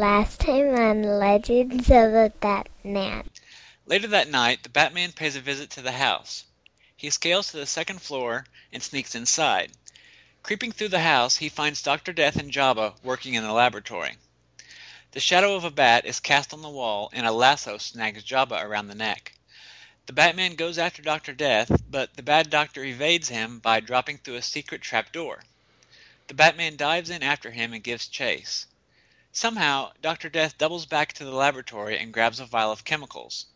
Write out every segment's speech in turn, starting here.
Last time on Legends of the Batman. Later that night, the Batman pays a visit to the house. He scales to the second floor and sneaks inside. Creeping through the house, he finds Dr. Death and Jabah working in the laboratory. The shadow of a bat is cast on the wall, and a lasso snags Jabah around the neck. The Batman goes after Dr. Death, but the bad doctor evades him by dropping through a secret trapdoor. The Batman dives in after him and gives chase. Somehow, Dr. Death doubles back to the laboratory and grabs a vial of chemicals.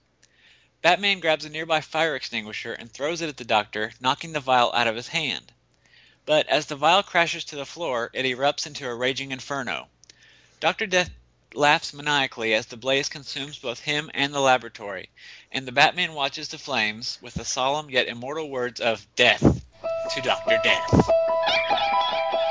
Batman grabs a nearby fire extinguisher and throws it at the doctor, knocking the vial out of his hand. But as the vial crashes to the floor, it erupts into a raging inferno. Dr. Death laughs maniacally as the blaze consumes both him and the laboratory, and the Batman watches the flames with the solemn yet immortal words of Death to Dr. Death.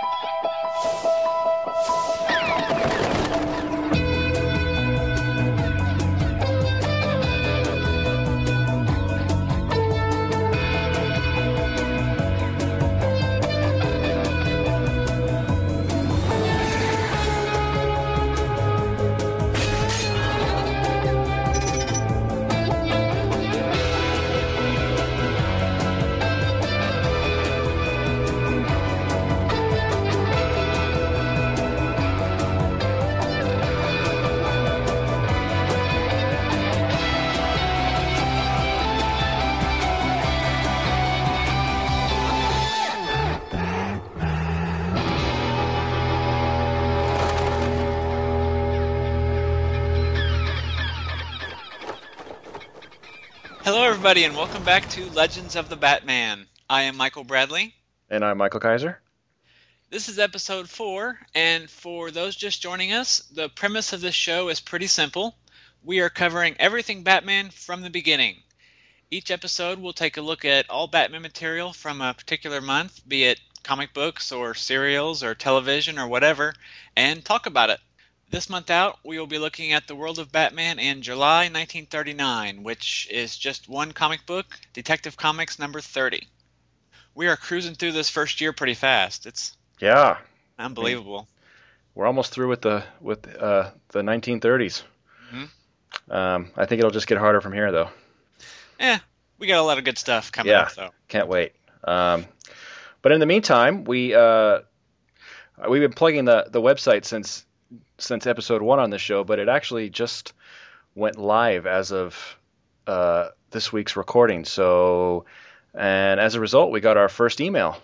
Hello, everybody, and welcome back to Legends of the Batman. I am Michael Bradley. And I'm Michael Kaiser. This is episode four, and for those just joining us, the premise of this show is pretty simple. We are covering everything Batman from the beginning. Each episode we'll take a look at all Batman material from a particular month, be it comic books or serials or television or whatever, and talk about it. This month out, we will be looking at the world of Batman in July 1939, which is just one comic book, Detective Comics number 30. We are cruising through this first year pretty fast. It's Yeah, unbelievable. we're almost through with the with uh, the 1930s. Mhm. Um, I think it'll just get harder from here, though. Yeah, we got a lot of good stuff coming Yeah. up, though. Can't wait. Um, but in the meantime, we uh, we've been plugging the the website since since episode one on the show, but it actually just went live as of uh, this week's recording. So, and as a result, we got our first email.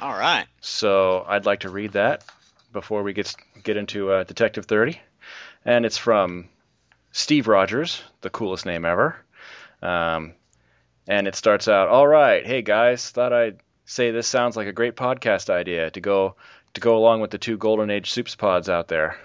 All right. So I'd like to read that before we get get into uh, Detective 30, and it's from Steve Rogers, the coolest name ever. Um, and it starts out, "All right, hey guys, thought I'd say this sounds like a great podcast idea to go to go along with the two Golden Age Supes pods out there.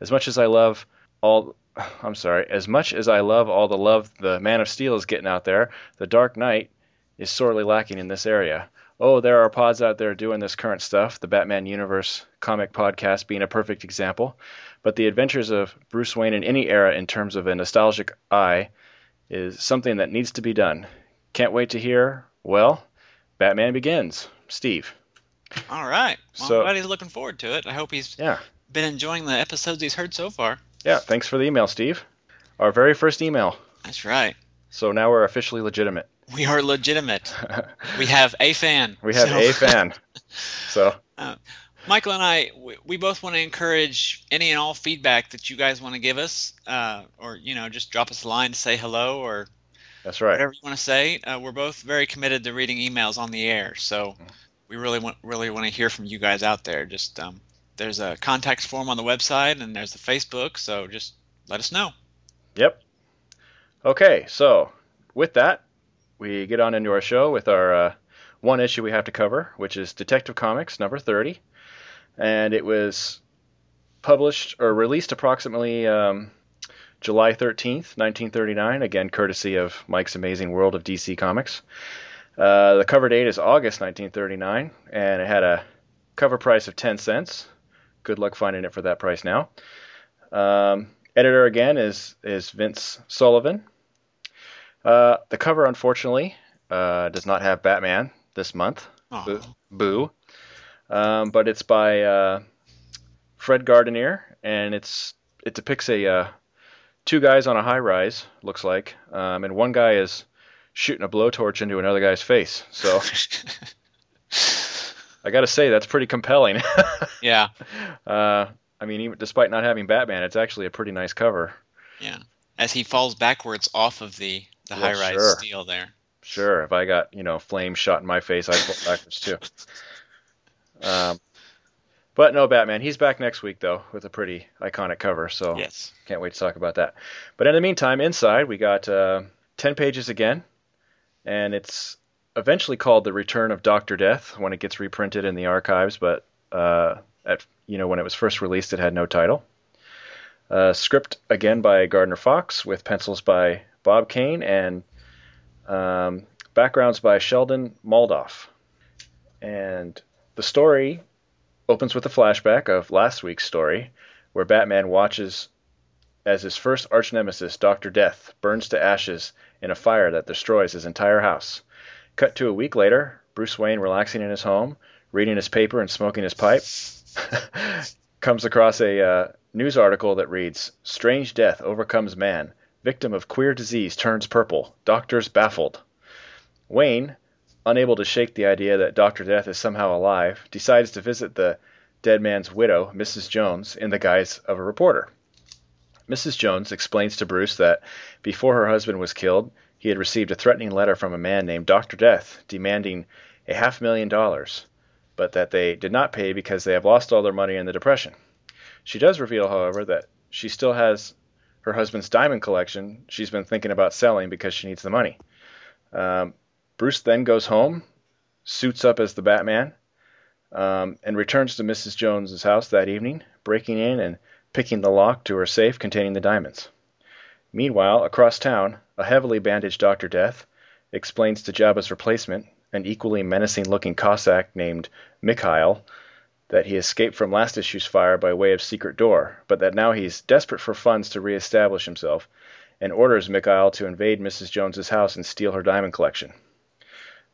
As much as I love all." I'm sorry. As much as I love all the love the Man of Steel is getting out there, the Dark Knight is sorely lacking in this area oh, there are pods out there doing this current stuff, the Batman Universe comic podcast being a perfect example. But the adventures of Bruce Wayne in any era in terms of a nostalgic eye is something that needs to be done. Can't wait to hear, well, Batman Begins. Steve. All right. Well, So- I'm glad he's looking forward to it. I hope he's Yeah. been enjoying the episodes he's heard so far. Yeah, thanks for the email, Steve. Our very first email. That's right. So now we're officially legitimate. We are legitimate. We have a fan. we have So- a fan. So, Michael and I, we, we both want to encourage any and all feedback that you guys want to give us, uh, or you know, just drop us a line to say hello or that's right. whatever you want to say. Uh, we're both very committed to reading emails on the air, so we really want really want to hear from you guys out there. Just um, there's a contact form on the website and there's the Facebook, so just let us know. Yep. Okay, so with that, we get on into our show with our uh, one issue we have to cover, which is Detective Comics number 30. And it was published or released approximately um, July 13th, 1939, again, courtesy of Mike's Amazing World of DC Comics. Uh, the cover date is August 1939, and it had a cover price of 10 cents. Good luck finding it for that price now. Um, editor again is is Vince Sullivan. Uh, the cover, unfortunately, uh, does not have Batman this month. Aw. Boo. Boo. Um, but it's by uh, Fred Guardineer, and it's it depicts a uh, two guys on a high rise, looks like, um, and one guy is shooting a blowtorch into another guy's face. So I got to say that's pretty compelling. yeah. Uh, I mean, even despite not having Batman, it's actually a pretty nice cover. Yeah. As he falls backwards off of the the Yeah, high-rise sure. steel there. Sure, if I got you know flame shot in my face, I'd fall backwards too. Um, but no, Batman. He's back next week though with a pretty iconic cover. So Yes. Can't wait to talk about that. But in the meantime, inside we got uh, ten pages again, and it's eventually called "The Return of Doctor Death" when it gets reprinted in the archives. But uh, at you know when it was first released, it had no title. Uh, script again by Gardner Fox with pencils by Bob Kane and um, backgrounds by Sheldon Moldoff. And the story opens with a flashback of last week's story, where Batman watches as his first arch nemesis, Dr. Death, burns to ashes in a fire that destroys his entire house. Cut to a week later, Bruce Wayne relaxing in his home, reading his paper and smoking his pipe, comes across a uh, news article that reads Strange Death Overcomes Man. Victim of queer disease turns purple. Doctors baffled. Wayne, unable to shake the idea that Dr. Death is somehow alive, decides to visit the dead man's widow, Mrs. Jones, in the guise of a reporter. Mrs. Jones explains to Bruce that before her husband was killed, he had received a threatening letter from a man named Dr. Death demanding a half million dollars, but that they did not pay because they have lost all their money in the Depression. She does reveal, however, that she still has her husband's diamond collection she's been thinking about selling because she needs the money. Um, Bruce then goes home, suits up as the Batman, um, and returns to Mrs. Jones's house that evening, breaking in and picking the lock to her safe containing the diamonds. Meanwhile, across town, a heavily bandaged Dr. Death explains to Jabah's replacement, an equally menacing looking Cossack named Mikhail, that he escaped from last issue's fire by way of secret door, but that now he's desperate for funds to reestablish himself, and orders Mikhail to invade Mrs. Jones's house and steal her diamond collection.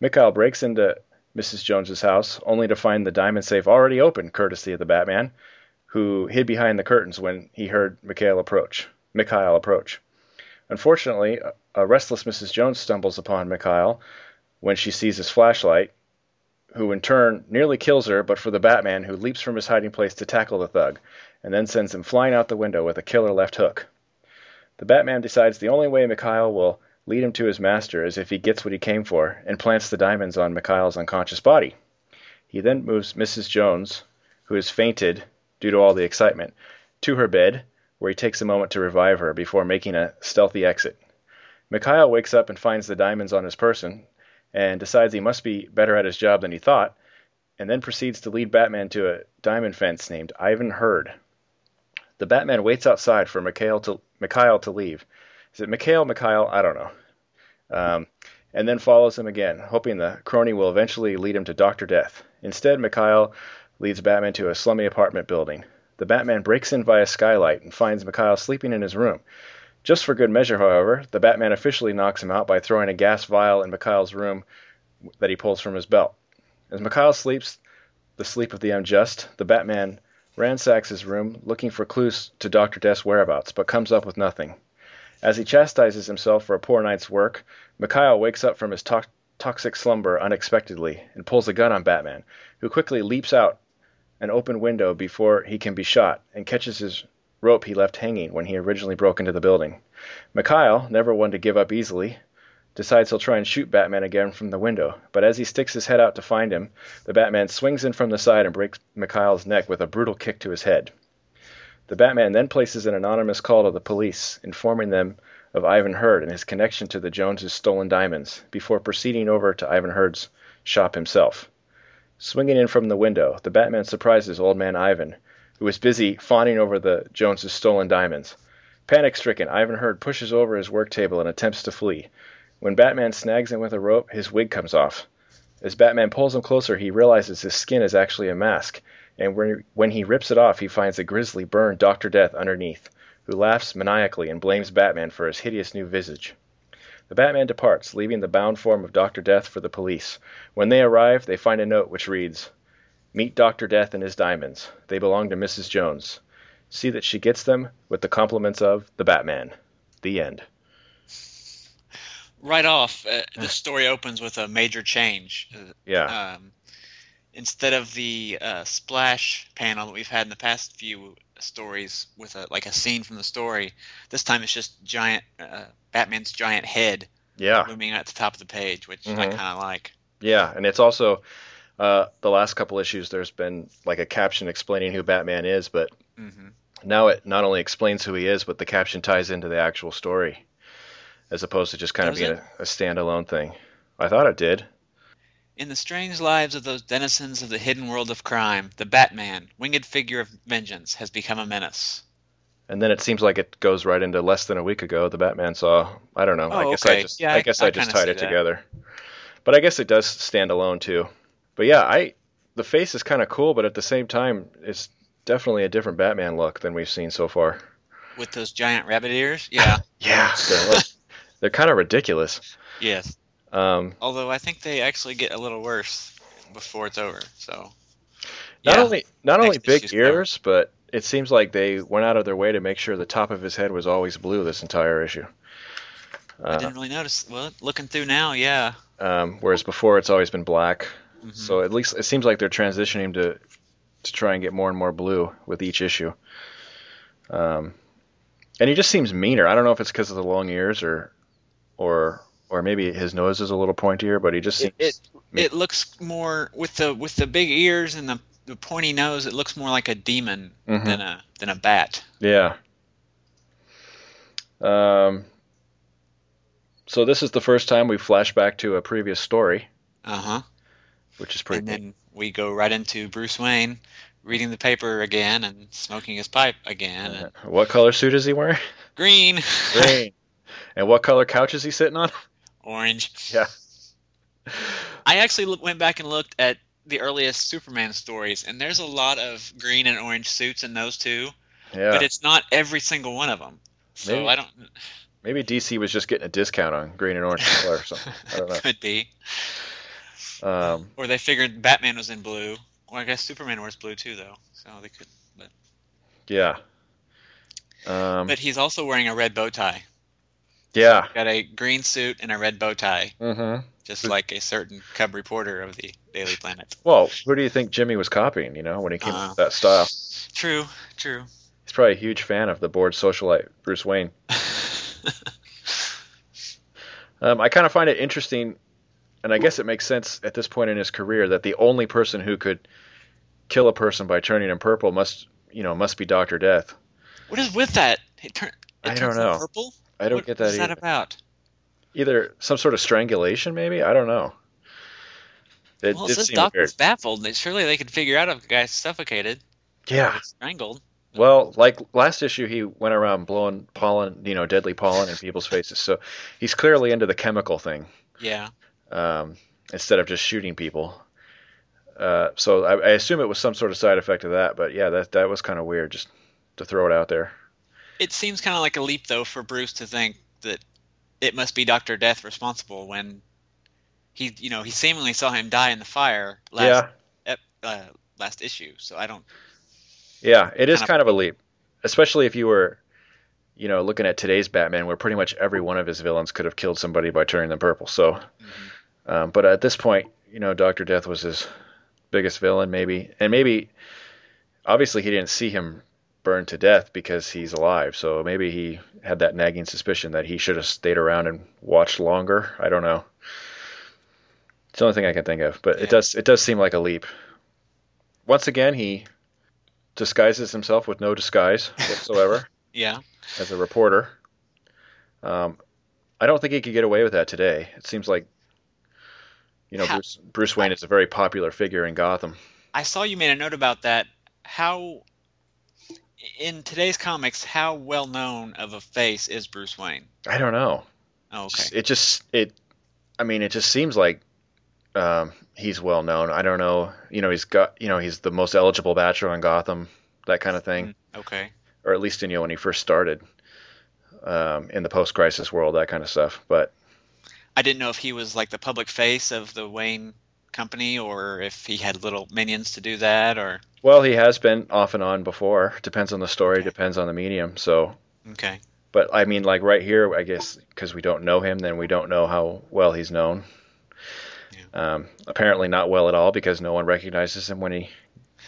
Mikhail breaks into Mrs. Jones's house, only to find the diamond safe already open, courtesy of the Batman, who hid behind the curtains when he heard Mikhail approach. Mikhail approach. Unfortunately, a- restless Mrs. Jones stumbles upon Mikhail when she sees his flashlight, who in turn nearly kills her, but for the Batman, who leaps from his hiding place to tackle the thug, and then sends him flying out the window with a killer left hook. The Batman decides the only way Mikhail will lead him to his master is if he gets what he came for, and plants the diamonds on Mikhail's unconscious body. He then moves Mrs. Jones, who has fainted due to all the excitement, to her bed, where he takes a moment to revive her before making a stealthy exit. Mikhail wakes up and finds the diamonds on his person, and decides he must be better at his job than he thought, and then proceeds to lead Batman to a diamond fence named Ivan Hurd. The Batman waits outside for Mikhail to, Mikhail to leave. Is it Mikhail, Mikhail? I don't know. Um, and then follows him again, hoping the crony will eventually lead him to Dr. Death. Instead, Mikhail leads Batman to a slummy apartment building. The Batman breaks in via skylight and finds Mikhail sleeping in his room. Just for good measure, however, the Batman officially knocks him out by throwing a gas vial in Mikhail's room that he pulls from his belt. As Mikhail sleeps the sleep of the unjust, the Batman ransacks his room looking for clues to Dr. Death's whereabouts, but comes up with nothing. As he chastises himself for a poor night's work, Mikhail wakes up from his to- toxic slumber unexpectedly and pulls a gun on Batman, who quickly leaps out an open window before he can be shot and catches his rope he left hanging when he originally broke into the building. Mikhail, never one to give up easily, decides he'll try and shoot Batman again from the window, but as he sticks his head out to find him, the Batman swings in from the side and breaks Mikhail's neck with a brutal kick to his head. The Batman then places an anonymous call to the police, informing them of Ivan Hurd and his connection to the Joneses' stolen diamonds, before proceeding over to Ivan Hurd's shop himself. Swinging in from the window, the Batman surprises old man Ivan, who is busy fawning over the Joneses' stolen diamonds. Panic stricken, Ivan Hurd pushes over his work table and attempts to flee. When Batman snags him with a rope, his wig comes off. As Batman pulls him closer, he realizes his skin is actually a mask, and when, when he rips it off, he finds a grisly, burned Dr. Death underneath, who laughs maniacally and blames Batman for his hideous new visage. The Batman departs, leaving the bound form of Dr. Death for the police. When they arrive, they find a note which reads Meet Dr. Death and his diamonds. They belong to Mrs. Jones. see that she gets them with the compliments of the Batman. The end. Right off, uh, the story opens with a major change. Uh, Yeah. Um, instead of the uh, splash panel that we've had in the past few stories with a like a scene from the story, this time it's just giant uh, Batman's giant head yeah. looming at the top of the page, which I Mhm. kind of like. Yeah, and it's also uh, the last couple issues. There's been like a caption explaining who Batman is, but hmm now it not only explains who he is, but the caption ties into the actual story, as opposed to just kind of being a, a standalone thing. I thought it did. In the strange lives of those denizens of the hidden world of crime, the Batman, winged figure of vengeance, has become a menace. And then it seems like it goes right into less than a week ago. The Batman saw. I don't know. I Oh, guess I just. Yeah, I I- guess I I, just tied it that. together. But I guess it does stand alone too. But yeah, I the face is kind of cool, but at the same time, it's definitely a different Batman look than we've seen so far. With those giant rabbit ears? Yeah, Yeah, they're, they're kind of ridiculous. yes. Um, Although I think they actually get a little worse before it's over. So not Yeah. only not only big ears, but it seems like they went out of their way to make sure the top of his head was always blue this entire issue. I Uh, didn't really notice. Well, looking through now, yeah. um, whereas before it's always been black. Mhm. So at least it seems like they're transitioning to to try and get more and more blue with each issue. Um, and he just seems meaner. I don't know if it's because of the long ears or or or maybe his nose is a little pointier, but he just seems It, it it looks more with the with the big ears and the the pointy nose. It looks more like a demon Mhm. than a than a bat. Yeah. Um, so this is the first time we flash back to a previous story, Uh huh. which is pretty And neat. then we go right into Bruce Wayne reading the paper again and smoking his pipe again. Uh, what color suit is he wearing? green, Green. and what color couch is he sitting on? Orange. Yeah. I actually look, went back and looked at the earliest Superman stories, and there's a lot of green and orange suits in those two, Yeah. but it's not every single one of them. So Maybe- I don't. Maybe DC was just getting a discount on green and orange color or something. I don't know. Could be. Um, Or they figured Batman was in blue. Well, I guess Superman wears blue too, though. So they could. But, yeah. Um, but he's also wearing a red bow tie. Yeah. Got a green suit and a red bow tie, Mm-hmm. just like a certain cub reporter of the Daily Planet. Well, who do you think Jimmy was copying? You know, when he came Uh. up with that style, True, true. he's probably a huge fan of the bored socialite Bruce Wayne. Um, I kind of find it interesting, and I guess it makes sense at this point in his career that the only person who could kill a person by turning him purple must, you know, must be Doctor Death. what is with that? It turn. It I don't know. Purple. I don't what, get What that either. that about? Either some sort of strangulation, maybe. I don't know. It, well, it it says seemed doctor's baffled. Surely they could figure out if the guy's suffocated, Yeah. strangled. Well, like last issue, he went around blowing pollen, you know, deadly pollen in people's faces. So he's clearly into the chemical thing. Yeah. um, instead of just shooting people. Uh, so I, I assume it was some sort of side effect of that, but yeah, that that was kind of weird. Just to throw it out there. It seems kind of like a leap, though, for Bruce to think that it must be Doctor Death responsible when he, you know, he seemingly saw him die in the fire last yeah, ep, uh, last issue. So I don't. yeah, it is kind of- kind of a leap, especially if you were, you know, looking at today's Batman, where pretty much every one of his villains could have killed somebody by turning them purple. So, um, but at this point, you know, Doctor Death was his biggest villain, maybe, and maybe, obviously, he didn't see him burn to death because he's alive. So maybe he had that nagging suspicion that he should have stayed around and watched longer. I don't know. It's the only thing I can think of, but Yeah. it does it does seem like a leap. Once again, he disguises himself with no disguise whatsoever Yeah. as a reporter. Um, I don't think he could get away with that today. It seems like, you know, How- Bruce, Bruce Wayne is a very popular figure in Gotham. I saw you made a note about that. How in today's comics, how well known of a face is Bruce Wayne? I don't know. Oh, okay. It just it, I mean, it just seems like um, he's well known. I don't know. You know, he's got you know he's the most eligible bachelor in Gotham, that kind of thing, Okay. or at least you know when he first started um, in the post-crisis world, that kind of stuff. But I didn't know if he was like the public face of the Wayne company or if he had little minions to do that or Well, he has been off and on before. Depends on the story. Depends on the medium. So, okay. but I mean, like right here, I guess because we don't know him, then we don't know how well he's known. Um, apparently not well at all because no one recognizes him when he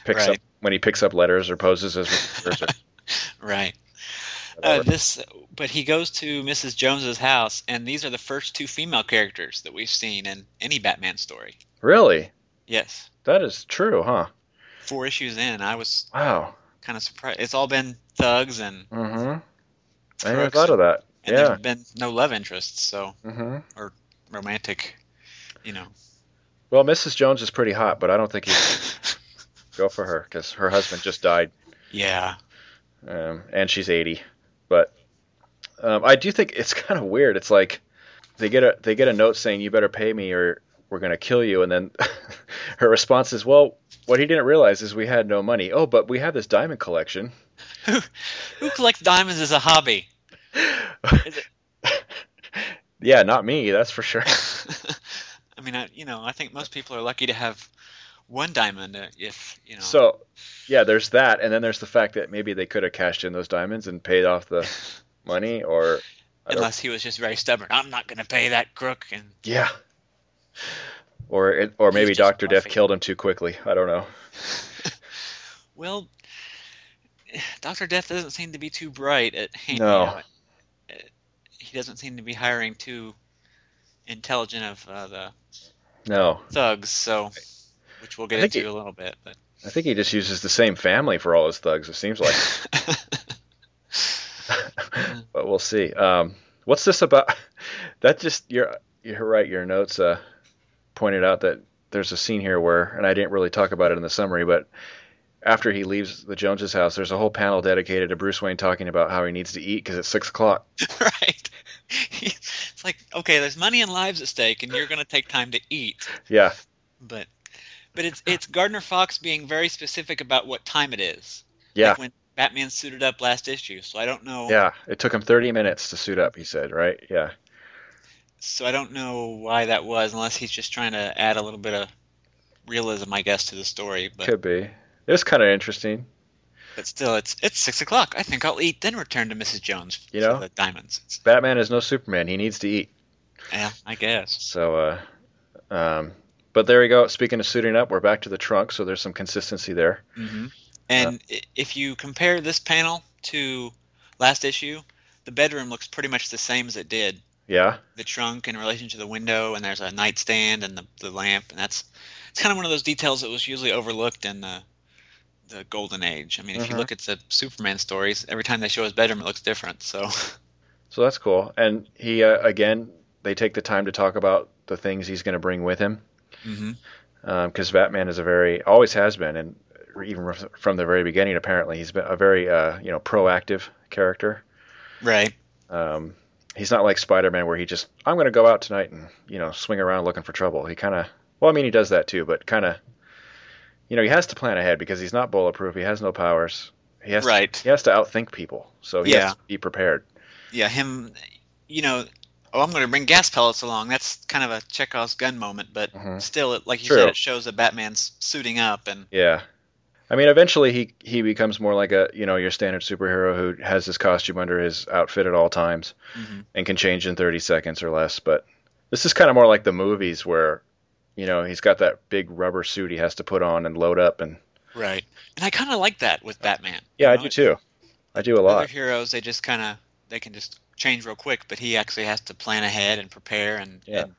picks Right. up when he picks up letters or poses as Right. Uh, this, but he goes to Mrs. Jones's house, and these are the first two female characters that we've seen in any Batman story. really, Yes, that is true, huh? four issues in, I was Wow. kind of surprised. It's all been thugs, and, Mm-hmm. I never thought of that. and yeah. there's been no love interests, so Mm-hmm. Or romantic, you know. Well, Mrs. Jones is pretty hot, but I don't think he'd go for her because her husband just died, Yeah. um, and she's 80. But um, I do think it's kind of weird. It's like they get a they get a note saying you better pay me or we're gonna kill you, and then her response is, well, what he didn't realize is we had no money. Oh, but we have this diamond collection. Who who collects diamonds as a hobby? It- yeah, not me, that's for sure. I mean, I, you know, I think most people are lucky to have one diamond uh, if you know. So, yeah, there's that, and then there's the fact that maybe they could have cashed in those diamonds and paid off the money, or unless he was just very stubborn, I'm not going to pay that crook, and yeah, or it, or maybe Doctor Death killed him too quickly. I don't know. well, Doctor Death doesn't seem to be too bright at. No. Uh, he doesn't seem to be hiring too intelligent of uh, the No, thugs, so which we'll get into he- a little bit, but. I think he just uses the same family for all his thugs. It seems like, but we'll see. Um, what's this about? That just you're you're right. Your notes uh, pointed out that there's a scene here where, and I didn't really talk about it in the summary, but after he leaves the Joneses' house, there's a whole panel dedicated to Bruce Wayne talking about how he needs to eat because it's six o'clock. right. it's like, okay, there's money and lives at stake, and you're going to take time to eat. Yeah, But, but it's it's Gardner Fox being very specific about what time it is. yeah, Like when Batman suited up last issue, so I don't know. yeah. It took him 30 minutes to suit up. He said, right? Yeah. So I don't know why that was, unless he's just trying to add a little bit of realism, I guess, to the story. But Could be. It was kind of interesting. but still, it's it's six o'clock. I think I'll eat, then return to Mrs. Jones You know? the diamonds. It's, Batman is no Superman. He needs to eat. yeah, I guess. So, uh, um, but there we go. Speaking of suiting up, we're back to the trunk, so there's some consistency there. hmm And i if you compare this panel to last issue, the bedroom looks pretty much the same as it did. Yeah, The trunk in relation to the window, and there's a nightstand and the, the lamp, and that's it's kind of one of those details that was usually overlooked in the the golden age. I mean, if you Mhm. look at the Superman stories, every time they show his bedroom, it looks different. So so that's cool. And he uh, again, they take the time to talk about the things he's going to bring with him, because Batman is a very always has been, and even from the very beginning, apparently he's been a very uh, you know proactive character. right, Um, he's not like Spider-Man where he just I'm going to go out tonight and you know swing around looking for trouble. He kind of well, I mean he does that too, but kind of you know he has to plan ahead because he's not bulletproof. He has no powers. He has Right. To, he has to outthink people, so he Yeah. has to be prepared. yeah, him, you know. Oh, I'm going to bring gas pellets along. That's kind of a Chekhov's gun moment, but Mhm. still, it, like you True. said, it shows that Batman's suiting up and Yeah. I mean, eventually he he becomes more like a you know your standard superhero who has his costume under his outfit at all times Mhm. and can change in 30 seconds or less. But this is kind of more like the movies where you know he's got that big rubber suit he has to put on and load up and Right. And I kind of like that with Batman. yeah, You I do too. I do a lot. Other heroes, they just kind of they can just change real quick, but he actually has to plan ahead and prepare. And, Yeah. and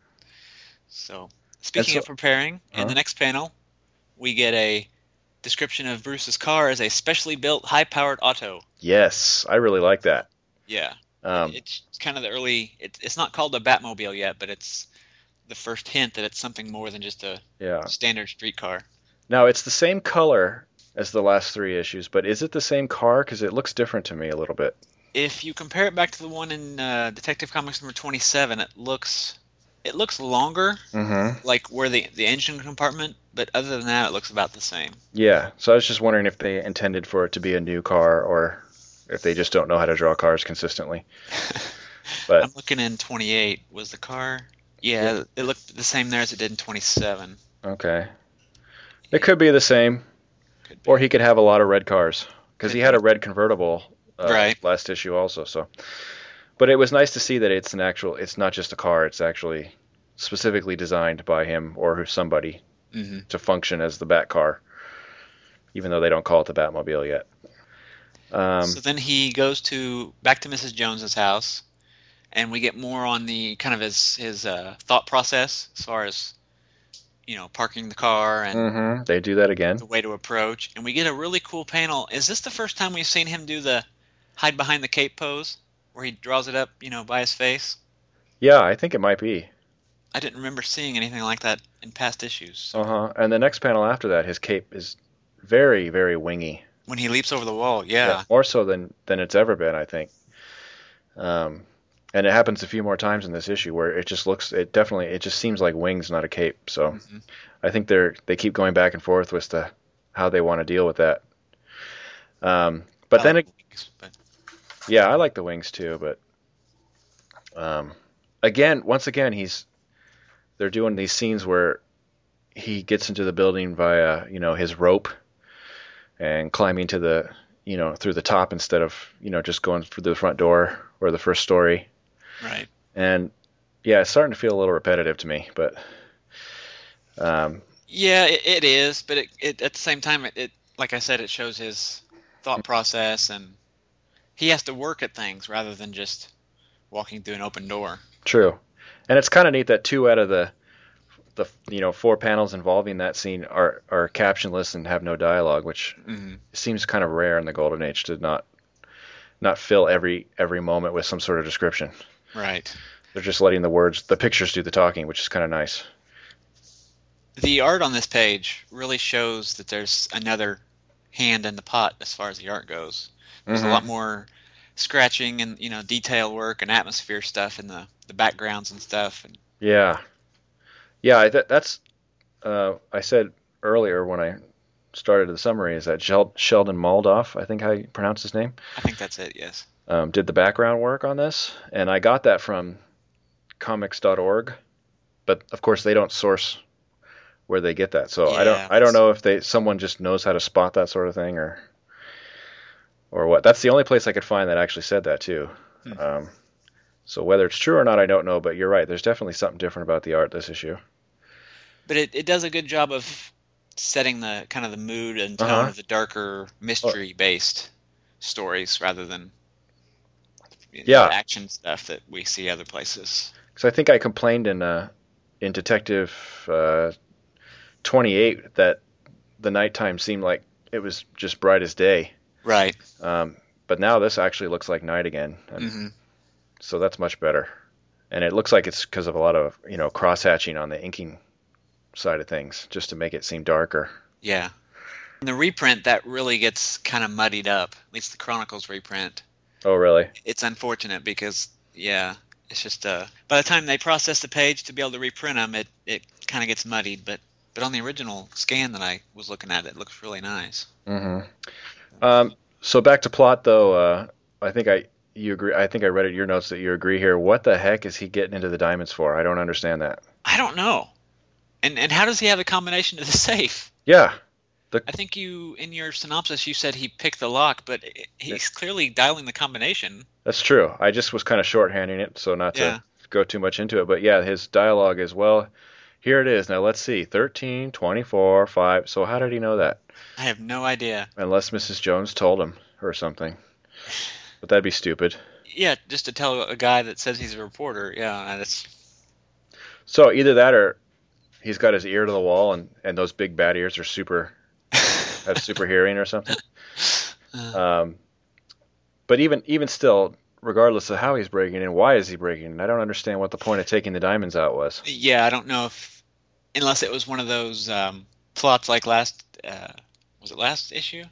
so, speaking of preparing, in Huh? the next panel, we get a description of Bruce's car as a specially built, high-powered auto. Yes, I really like that. Yeah. Um, it's kind of the early. It, it's not called a Batmobile yet, but it's the first hint that it's something more than just a yeah. standard street car. Now it's the same color as the last three issues, but is it the same car? Because it looks different to me a little bit. If you compare it back to the one in uh, Detective Comics number 27, it looks it looks longer, Mm-hmm. like where the the engine compartment, but other than that, it looks about the same. Yeah. So I was just wondering if they intended for it to be a new car or if they just don't know how to draw cars consistently. But- I'm looking in 28. Was the car? Yeah, it looked the same there as it did in 27. Okay. It could be the same, Could be. or he could have a lot of red cars because he had a red convertible uh, Right. last issue also. So, but it was nice to see that it's an actual. It's not just a car. It's actually specifically designed by him or somebody Mhm. to function as the Bat car, even though they don't call it the Batmobile yet. Um, so then he goes to back to Mrs. Jones's house, and we get more on the kind of his his uh, thought process as far as you know parking the car and mhm, they do that again. the way to approach. And we get a really cool panel. Is this the first time we've seen him do the hide behind the cape pose, where he draws it up, you know, by his face? Yeah, I think it might be. I didn't remember seeing anything like that in past issues. Uh huh. And the next panel after that, his cape is very, very wingy. When he leaps over the wall, yeah. more so than than it's ever been, I think. Um, and it happens a few more times in this issue where it just looks, it definitely, it just seems like wings, not a cape. So Mhm. I think they're they keep going back and forth with the how they want to deal with that. Um, but I then, like it, wings, but yeah, I like the wings too. But um, again, once again, he's they're doing these scenes where he gets into the building via you know his rope and climbing to the you know through the top instead of you know just going through the front door or the first story right. and yeah it's starting to feel a little repetitive to me but um, Yeah, it, it is, but it, it at the same time, it, it like I said, it shows his thought process, and he has to work at things rather than just walking through an open door. true and it's kind of neat that two out of the the you know four panels involving that scene are are captionless and have no dialogue which hmm seems kind of rare in the golden age to not not fill every every moment with some sort of description Right. they're just letting the words the pictures do the talking which is kind of nice The art on this page really shows that there's another hand in the pot as far as the art goes. There's Mhm. a lot more scratching and you know detail work and atmosphere stuff in the the backgrounds and stuff. And Yeah, yeah. I- That, that's uh, I said earlier when I started the summary is that Shel- Sheldon Moldoff, I think how you pronounce his name, I think that's it. Yes. um, did the background work on this, and I got that from comics.org, but of course they don't source where they get that, so I don't I don't know if they someone just knows how to spot that sort of thing or or what. That's the only place I could find that actually said that too. Hmm. Um, so whether it's true or not, I don't know. But you're right. There's definitely something different about the art this issue. but it, it does a good job of setting the kind of the mood and tone Uh-huh. of the darker mystery based stories rather than you know, Yeah. the action stuff that we see other places. Because I think I complained in uh, in Detective uh, 28 that the nighttime seemed like it was just bright as day. Right. Um, but now this actually looks like night again, and hmm so that's much better. And it looks like it's because of a lot of you know cross hatching on the inking side of things, just to make it seem darker. Yeah. In the reprint, that really gets kind of muddied up. At least the Chronicles reprint. Oh, really? It's unfortunate because yeah, it's just uh by the time they process the page to be able to reprint them, it it kind of gets muddied. But but on the original scan that I was looking at, it looks really nice. hmm Um, so back to plot, though. Uh, I think I you agree. I think I read it in your notes that you agree here. What the heck is he getting into the diamonds for? I don't understand that. I don't know. And and how does he have the combination to the safe? Yeah, I think you in your synopsis you said he picked the lock, but he's clearly dialing the combination. that's true. I just was kind of shorthanding it, so not to Yeah. go too much into it. But yeah, his dialogue is well. Here it is. Now let's see. 13, 24, 5. So how did he know that? I have no idea. Unless Mrs. Jones told him or something. But that'd be stupid. Yeah, just to tell a guy that says he's a reporter. Yeah, that's So either that or he's got his ear to the wall and, and those big bad ears are super have super hearing or something. uh, Um, but even even still, regardless of how he's breaking in, why is he breaking in? I don't understand what the point of taking the diamonds out was. yeah. I don't know if unless it was one of those um, plots like last uh, was it last issue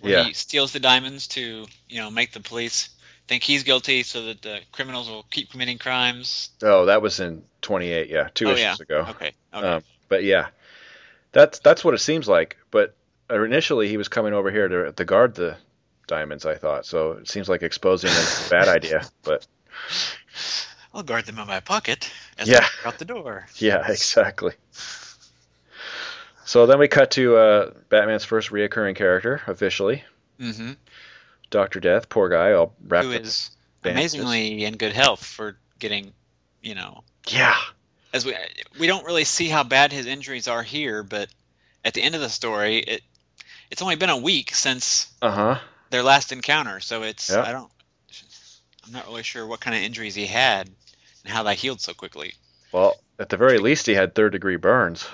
where Yeah. he steals the diamonds to you know make the police think he's guilty so that the criminals will keep committing crimes. Oh, that was in 28, yeah, two Oh, issues yeah. ago. Okay. Okay. Um, but yeah, that's that's what it seems like. But initially, he was coming over here to to guard the diamonds. I thought so. It seems like exposing them is a bad idea. But I'll guard them in my pocket as Yeah. I walk out the door. yeah, exactly. So then we cut to uh, Batman's first reoccurring character officially, Mm-hmm. Doctor Death. Poor guy, all wrapped Who is bandages. amazingly in good health for getting, you know, Yeah. as we we don't really see how bad his injuries are here, but at the end of the story, it it's only been a week since Uh huh. their last encounter, so it's Yeah. I don't I'm not really sure what kind of injuries he had and how they healed so quickly. Well, at the very least, he had third degree burns.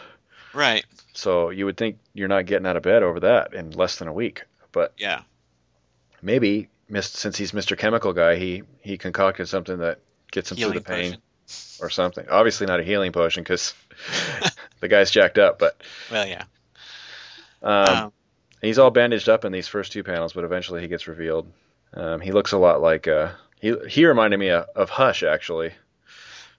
Right. So you would think you're not getting out of bed over that in less than a week. But Yeah. maybe, since he's Mr. Chemical Guy, he he concocted something that gets him Healing through the pain potion. or something. Obviously, not a healing potion because the guy's jacked up. But Well, yeah. um, Um, he's all bandaged up in these first two panels. But eventually, he gets revealed. Um, he looks a lot like uh, he he reminded me of, of Hush actually.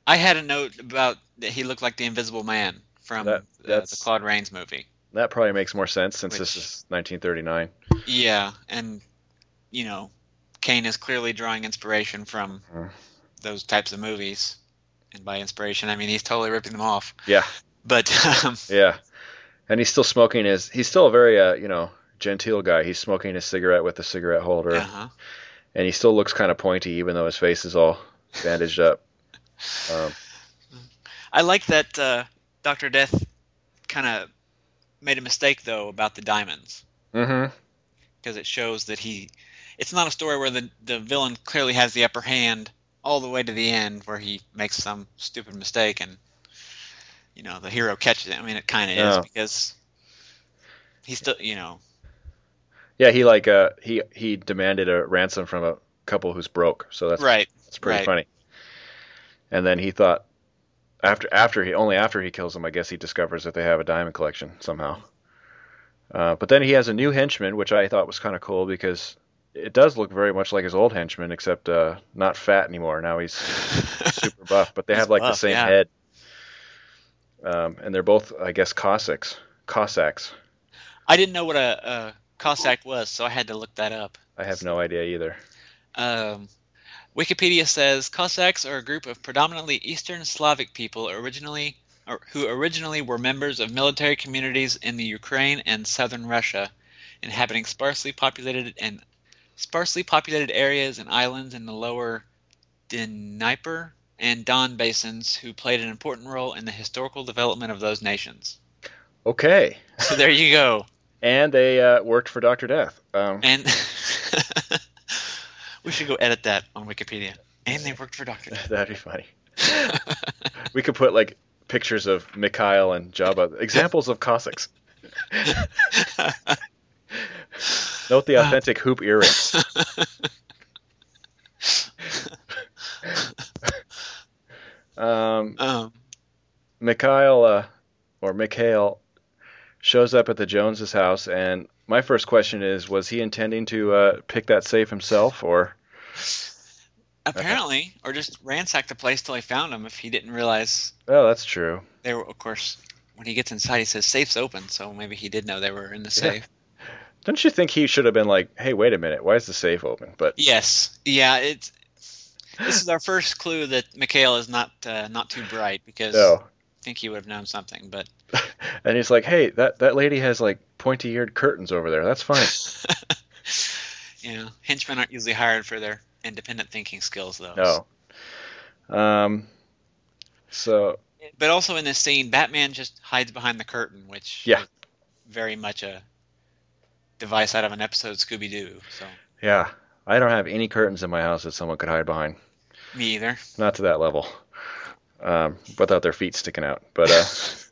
I had a note about that he looked like the Invisible Man from That- uh, the Claude Rains movie. That probably makes more sense since this is 1939. Yeah, and you know, Kane is clearly drawing inspiration from Mhm. those types of movies. And by inspiration, I mean he's totally ripping them off. Yeah. But um, Yeah, and he's still smoking his. He's still a very uh, you know genteel guy. He's smoking his cigarette with a cigarette holder, uh-huh. and he still looks kind of pointy, even though his face is all bandaged up. Um, I like that uh, Doctor Death kind of made a mistake though about the diamonds mm-hmm. because it shows that he. It's not a story where the the villain clearly has the upper hand all the way to the end, where he makes some stupid mistake and you know the hero catches it. I mean, it kind of Yeah. is because he's still you know Yeah, he like uh he he demanded a ransom from a couple who's broke, so that's right. that's pretty right. funny. And then he thought after after he only after he kills them, I guess he discovers that they have a diamond collection somehow. Uh, but then he has a new henchman, which I thought was kind of cool because it does look very much like his old henchman, except uh, not fat anymore. Now he's super buff, but they have like the same yeah. head. Um, and they're both, I guess, Cossacks. Cossacks. I didn't know what a, a Cossack was, so I had to look that up. I have no idea either. Um, Wikipedia says Cossacks are a group of predominantly Eastern Slavic people originally or, who originally were members of military communities in the Ukraine and southern Russia, inhabiting sparsely populated and sparsely populated areas and islands in the lower Dnieper and Don basins, who played an important role in the historical development of those nations. Okay. So there you go. And they uh, worked for Doctor Death. Um, And we should go edit that on Wikipedia. And they worked for Doctor. that'd be funny. We could put like pictures of Mikhail and Jabah, examples of Cossacks. Note the authentic hoop earrings. Um, um, Mikhail uh, or Mikhail shows up at the Joneses' house, and my first question is: Was he intending to uh, pick that safe himself, or apparently, or just ransack the place till he found them. If he didn't realize well, that's true. they were, of course, when he gets inside, he says safe's open. So maybe he did know they were in the Yeah. safe. Don't you think he should have been like, "Hey, wait a minute, why is the safe open?" But Yes, yeah. It's this is our first clue that Mikhail is not uh, not too bright because no. I think he would have known something. But And he's like, "Hey, that that lady has like pointy-eared curtains over there. That's fine." you know, henchmen aren't usually hired for their independent thinking skills, though. No. Um. So But also in this scene, Batman just hides behind the curtain, which Yeah. is very much a device out of an episode of Scooby Doo. So yeah, I don't have any curtains in my house that someone could hide behind. me either. Not to that level. Um, without their feet sticking out, but uh,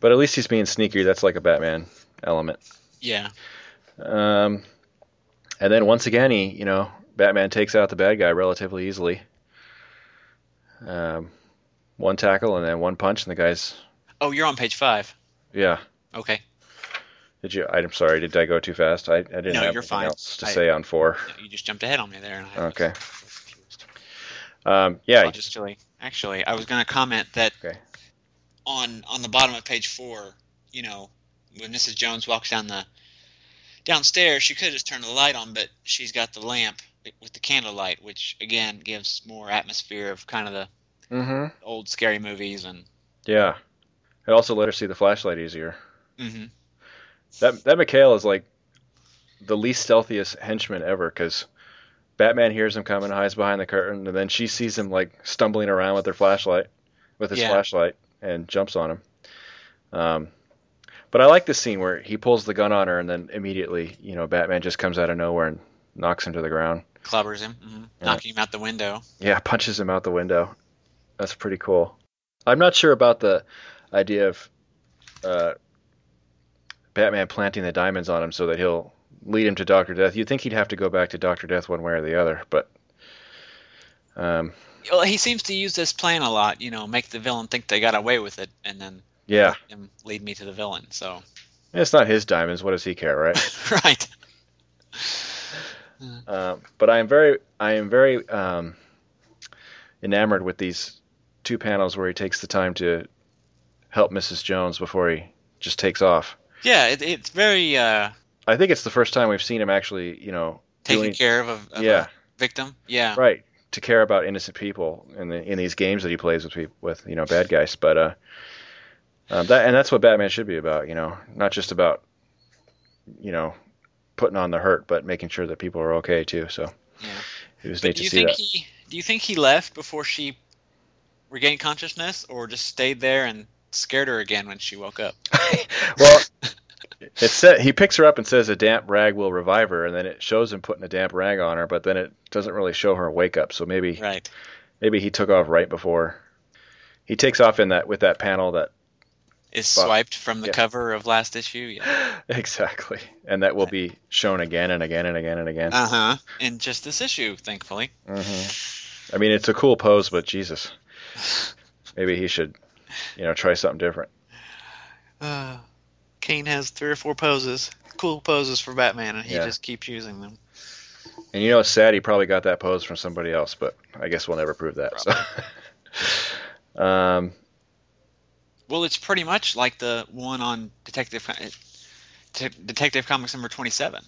but at least he's being sneaky. That's like a Batman element. Yeah. Um, and then once again, he, you know, Batman takes out the bad guy relatively easily. Um, one tackle and then one punch, and the guy's Oh, you're on page five. yeah. Okay. Did you? I'm sorry. Did I go too fast? I, I didn't No, have you're anything fine. else to I- say on four. You just jumped ahead on me there. And I was Okay. confused. Um, yeah. Well, just really, actually, I was going to comment that Okay. On on the bottom of page four, you know, when Mrs. Jones walks down the downstairs, she could have just turned the light on, but she's got the lamp with the candlelight, which again gives more atmosphere of kind of the mm-hmm. old scary movies and Yeah. It also let her see the flashlight easier. hmm That that Mikhail is like the least stealthiest henchman ever because Batman hears him coming, hides behind the curtain, and then she sees him like stumbling around with her flashlight, with his Yeah. flashlight, and jumps on him. Um, but I like this scene where he pulls the gun on her, and then immediately, you know, Batman just comes out of nowhere and knocks him to the ground. Clobbers him, hmm Yeah. knocking him out the window. Yeah, punches him out the window. That's pretty cool. I'm not sure about the idea of uh, Batman planting the diamonds on him so that he'll lead him to Doctor Death. You'd think he'd have to go back to Doctor Death one way or the other, but um, Well, he seems to use this plan a lot. You know, make the villain think they got away with it, and then yeah, lead me to the villain. So, it's not his diamonds. What does he care, right? right. Um, but I am very, I am very um, enamored with these two panels where he takes the time to help Mrs. Jones before he just takes off. Yeah, it, it's very uh, I think it's the first time we've seen him actually, you know, taking doing, care of a, of yeah, a victim. Yeah. right, to care about innocent people in the in these games that he plays with people with you know bad guys. But uh, um, that and that's what Batman should be about, you know, not just about you know putting on the hurt, but making sure that people are okay too. So Yeah. it was But neat do to you see think that. he do you think he left before she regained consciousness, or just stayed there and scared her again when she woke up? well, it said he picks her up and says a damp rag will revive her, and then it shows him putting a damp rag on her, but then it doesn't really show her wake up. So maybe Right. maybe he took off right before. He takes off in that with that panel that Is swiped from the yeah. cover of last issue. Yeah. exactly, and that will be shown again and again and again and again. Uh huh. In just this issue, thankfully. Mm-hmm. I mean, it's a cool pose, but Jesus, maybe he should, you know, try something different. Uh, Kane has three or four poses, cool poses for Batman, and he Yeah. just keeps using them. And you know, it's sad he probably got that pose from somebody else, but I guess we'll never prove that. So. um, Well, it's pretty much like the one on Detective Detective Comics number twenty-seven.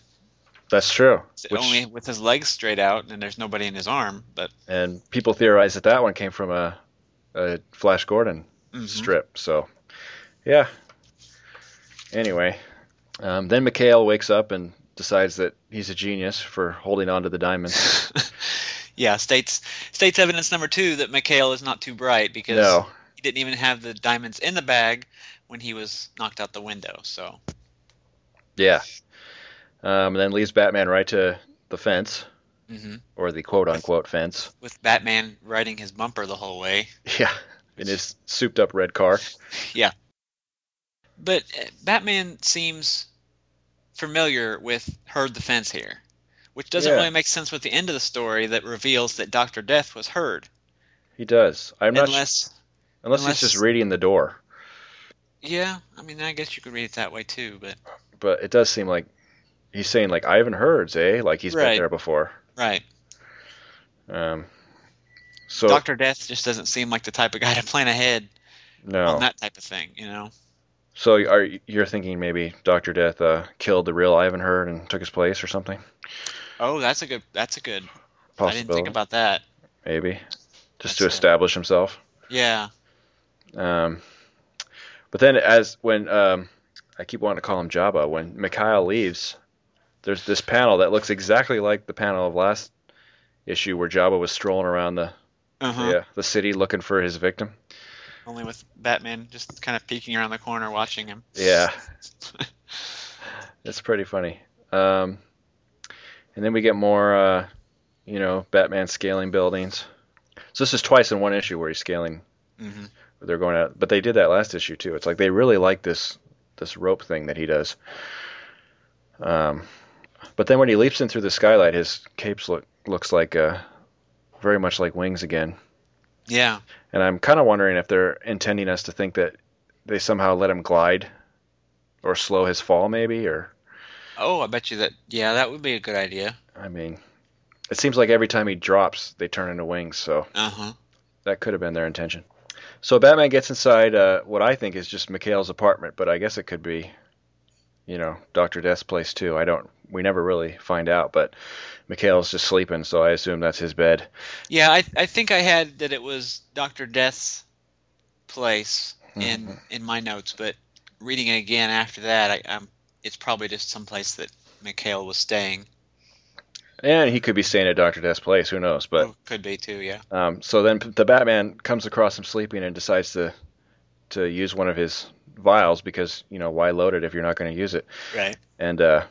that's true. It's Which- Only with his legs straight out, and there's nobody in his arm. But and people theorize that that one came from a, a Flash Gordon mhm. strip. So, yeah. Anyway, um, then Mikhail wakes up and decides that he's a genius for holding on to the diamonds. yeah, states states evidence number two that Mikhail is not too bright because no, he didn't even have the diamonds in the bag when he was knocked out the window. So yeah. Um, and then leaves Batman right to the fence, hmm or the quote unquote fence. with Batman riding his bumper the whole way. Yeah, in his souped up red car. But uh, Batman seems familiar with Heard the Fence here, which doesn't Yeah. really make sense with the end of the story that reveals that Doctor Death was Heard. He does. I'm not unless, unless unless- he's just reading the door. yeah, I mean, I guess you could read it that way too. But But it does seem like he's saying like Ivan Herds, eh? Like he's been there before. right, Um, so Doctor Death just doesn't seem like the type of guy to plan ahead no. on that type of thing, you know? So are you're thinking maybe Doctor Death uh, killed the real Ivan Herd and took his place or something? Oh, that's a good. That's a good. I didn't think about that. maybe just That's to establish himself. Yeah. Um, but then as when um, I keep wanting to call him Jabba, when Mikhail leaves, there's this panel that looks exactly like the panel of last issue where Jabba was strolling around the Uh-huh. the, uh, the city looking for his victim. Only with Batman just kind of peeking around the corner watching him. Yeah. It's pretty funny. Um, and then we get more, uh, you know, Batman scaling buildings. So this is twice in one issue where he's scaling. Mm-hmm. They're going out, but they did that last issue too. It's like they really like this this rope thing that he does. Um, but then when he leaps in through the skylight, his capes look looks like uh, very much like wings again. Yeah. And I'm kind of wondering if they're intending us to think that they somehow let him glide or slow his fall, maybe, or Oh, I bet you that. Yeah, that would be a good idea. I mean, it seems like every time he drops, they turn into wings, so Uh huh. that could have been their intention. So Batman gets inside uh, what I think is just Mikhail's apartment, but I guess it could be, you know, Doctor Death's place too. I don't. We never really find out, but Mikhail's just sleeping, so I assume that's his bed. Yeah, I I think I had that it was Doctor Death's place in in my notes, but reading it again after that, I, I'm it's probably just someplace that Mikhail was staying. And he could be staying at Doctor Death's place. Who knows? But Oh, could be too, yeah. um, so then the Batman comes across him sleeping and decides to to use one of his vials because you know why load it if you're not going to use it. Right. And uh,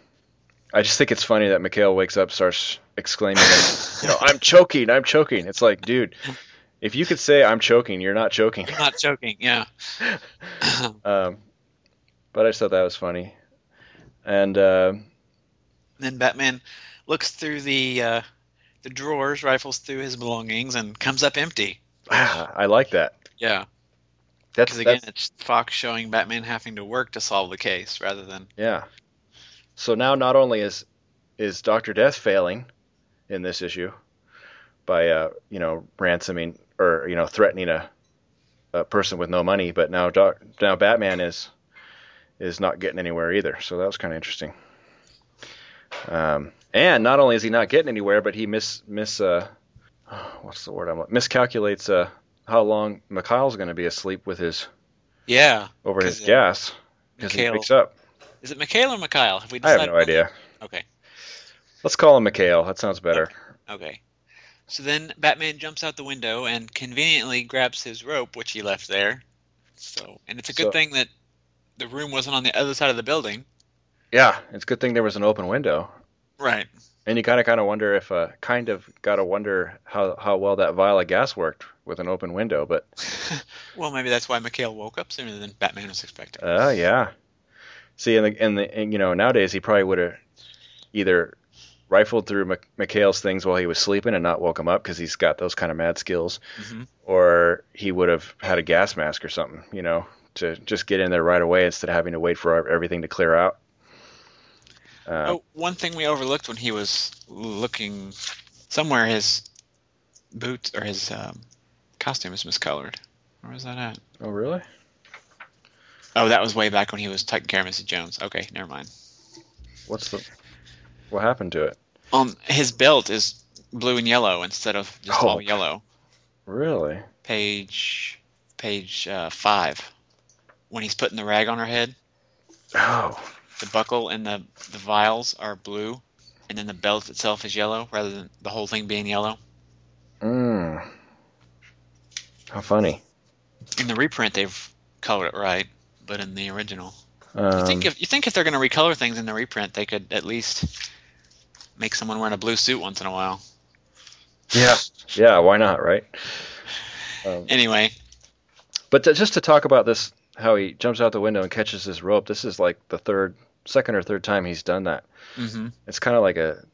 I just think it's funny that Mikhail wakes up, starts exclaiming, you know, I'm choking, I'm choking. It's like, dude, if you could say I'm choking, you're not choking. You're not choking, yeah. Um, but I just thought that was funny. And uh, then Batman looks through the uh, the drawers, rifles through his belongings, and comes up empty. I like that. Yeah, That's, because again, that's it's Fox showing Batman having to work to solve the case rather than yeah. So now not only is is Doctor Death failing in this issue by uh, you know ransoming or you know threatening a a person with no money, but now Doc, now Batman is is not getting anywhere either. So that was kind of interesting. Um, and not only is he not getting anywhere, but he miss miss uh, what's the word I'm miscalculates uh, how long Mikhail's going to be asleep with his yeah. over his uh, gas because he Mikhail- wakes up. Is it Mikhail or Mikhail? Have we I have no idea. Okay. Let's call him Mikhail. That sounds better. Okay. So then Batman jumps out the window and conveniently grabs his rope, which he left there. So, and it's a good So- thing that the room wasn't on the other side of the building. Yeah, it's a good thing there was an open window. Right. And you kind of kind of wonder if uh, kind of got to wonder how how well that vial of gas worked with an open window. But Well, maybe that's why Mikhail woke up sooner than Batman was expecting. uh, yeah, see, and the in the in, you know nowadays he probably would have either rifled through Mik- Mikhail's things while he was sleeping and not woke him up because he's got those kind of mad skills, Mhm. or he would have had a gas mask or something, you know, to just get in there right away instead of having to wait for everything to clear out. Uh, Oh, one thing we overlooked when he was looking somewhere, his boot or his um, costume is miscolored. Where was that at? oh, really? Oh, that was way back when he was taking care of Mrs. Jones. Okay, never mind. What's the what happened to it? Um, his belt is blue and yellow instead of just Oh. all yellow. Really? Page, page uh, five. When he's putting the rag on her head, Oh, the buckle and the the vials are blue, and then the belt itself is yellow rather than the whole thing being yellow. mm. How funny. In the reprint, they've colored it right, but in the original, Um, you think if you think if they're going to recolor things in the reprint, they could at least make someone wearing a blue suit once in a while. yeah, yeah. Why not, right? Um, Anyway, but to, just to talk about this, how he jumps out the window and catches his rope. This is like the third, second or third time he's done that. hmm It's kind of like a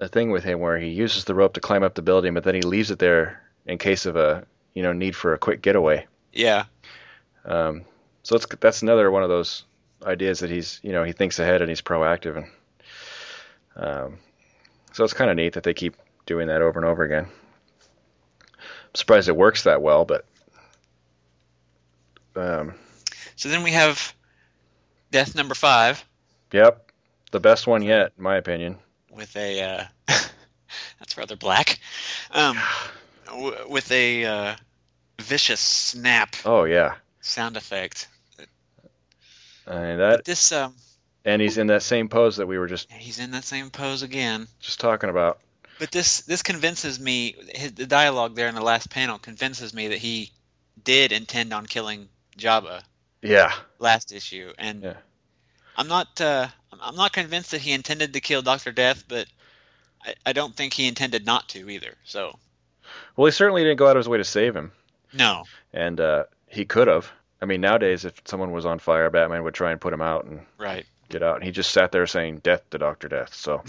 a thing with him where he uses the rope to climb up the building, but then he leaves it there in case of a you know need for a quick getaway. yeah, Um, so it's that's another one of those ideas that he's you know he thinks ahead and he's proactive and um, so it's kind of neat that they keep doing that over and over again. I'm surprised it works that well, but um, So then we have death number five yep, the best one yet, in my opinion. with a uh, that's rather black, um, w- with a uh, vicious snap Oh yeah, sound effect. Mean that, This um, and he's in that same pose that we were just he's in that same pose again. just talking about. But this this convinces me. His, the dialogue there in the last panel convinces me that he did intend on killing Jabba Yeah, last issue, and Yeah. I'm not uh, I'm not convinced that he intended to kill Doctor Death, but I, I don't think he intended not to either. So well, he certainly didn't go out of his way to save him. no, and uh, he could have. I mean, nowadays, if someone was on fire, Batman would try and put him out and right? get out. And he just sat there saying "Death to Doctor Death." So,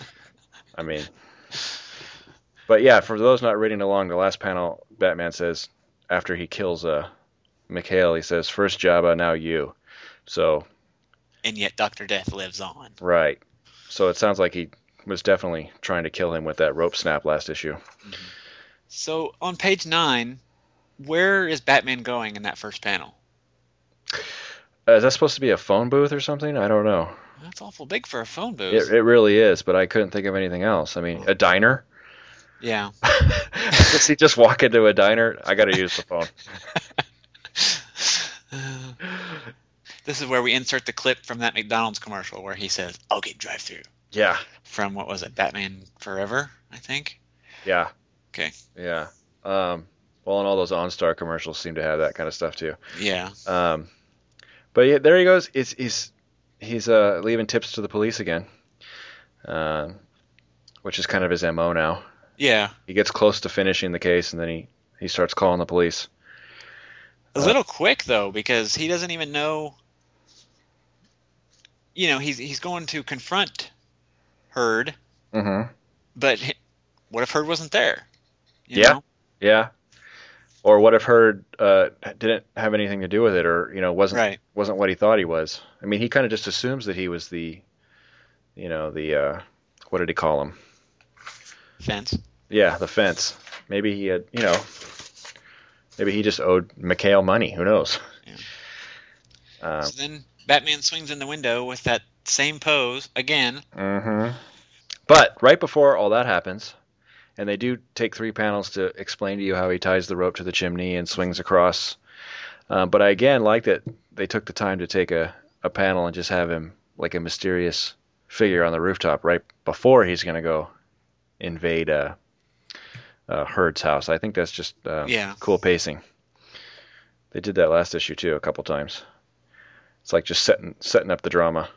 I mean, but yeah, for those not reading along, the last panel, Batman says after he kills uh, Mikhail, he says, first Jabba, now you." So, and yet Doctor Death lives on. right. So it sounds like he was definitely trying to kill him with that rope snap last issue. So on page nine, where is Batman going in that first panel? Uh, is that supposed to be a phone booth or something? I don't know. That's awful big for a phone booth. It, it really is, but I couldn't think of anything else. I mean, a diner. yeah. Does he just walk into a diner? I got to use the phone. this is where we insert the clip from that McDonald's commercial where he says, "I'll get drive-through." Yeah, From what was it, Batman Forever? I think. yeah. Okay. Yeah. Um, well, and all those OnStar commercials seem to have that kind of stuff too. Yeah. Um, but yeah, there he goes. He's he's he's uh, leaving tips to the police again, um, which is kind of his mo now. Yeah. He gets close to finishing the case, and then he he starts calling the police. A Uh, little quick though, because he doesn't even know. You know, he's he's going to confront Hurd, Mm-hmm. but what if Hurd wasn't there? You Yeah. know? Yeah. Or what if Heard uh, didn't have anything to do with it, or you know wasn't Right. wasn't what he thought he was? I mean, he kind of just assumes that he was the, you know, the uh, what did he call him? Fence. Yeah, the fence. Maybe he had, you know, maybe he just owed Mikhail money. Who knows? Um, So then Batman swings in the window with that same pose again. Mm-hmm. But right before all that happens, and they do take three panels to explain to you how he ties the rope to the chimney and swings across. Um, but I again like that they took the time to take a, a panel and just have him like a mysterious figure on the rooftop right before he's going to go invade uh, uh, Herd's house. I think that's just uh, Yeah. cool pacing. They did that last issue too a couple times. It's like just setting setting up the drama.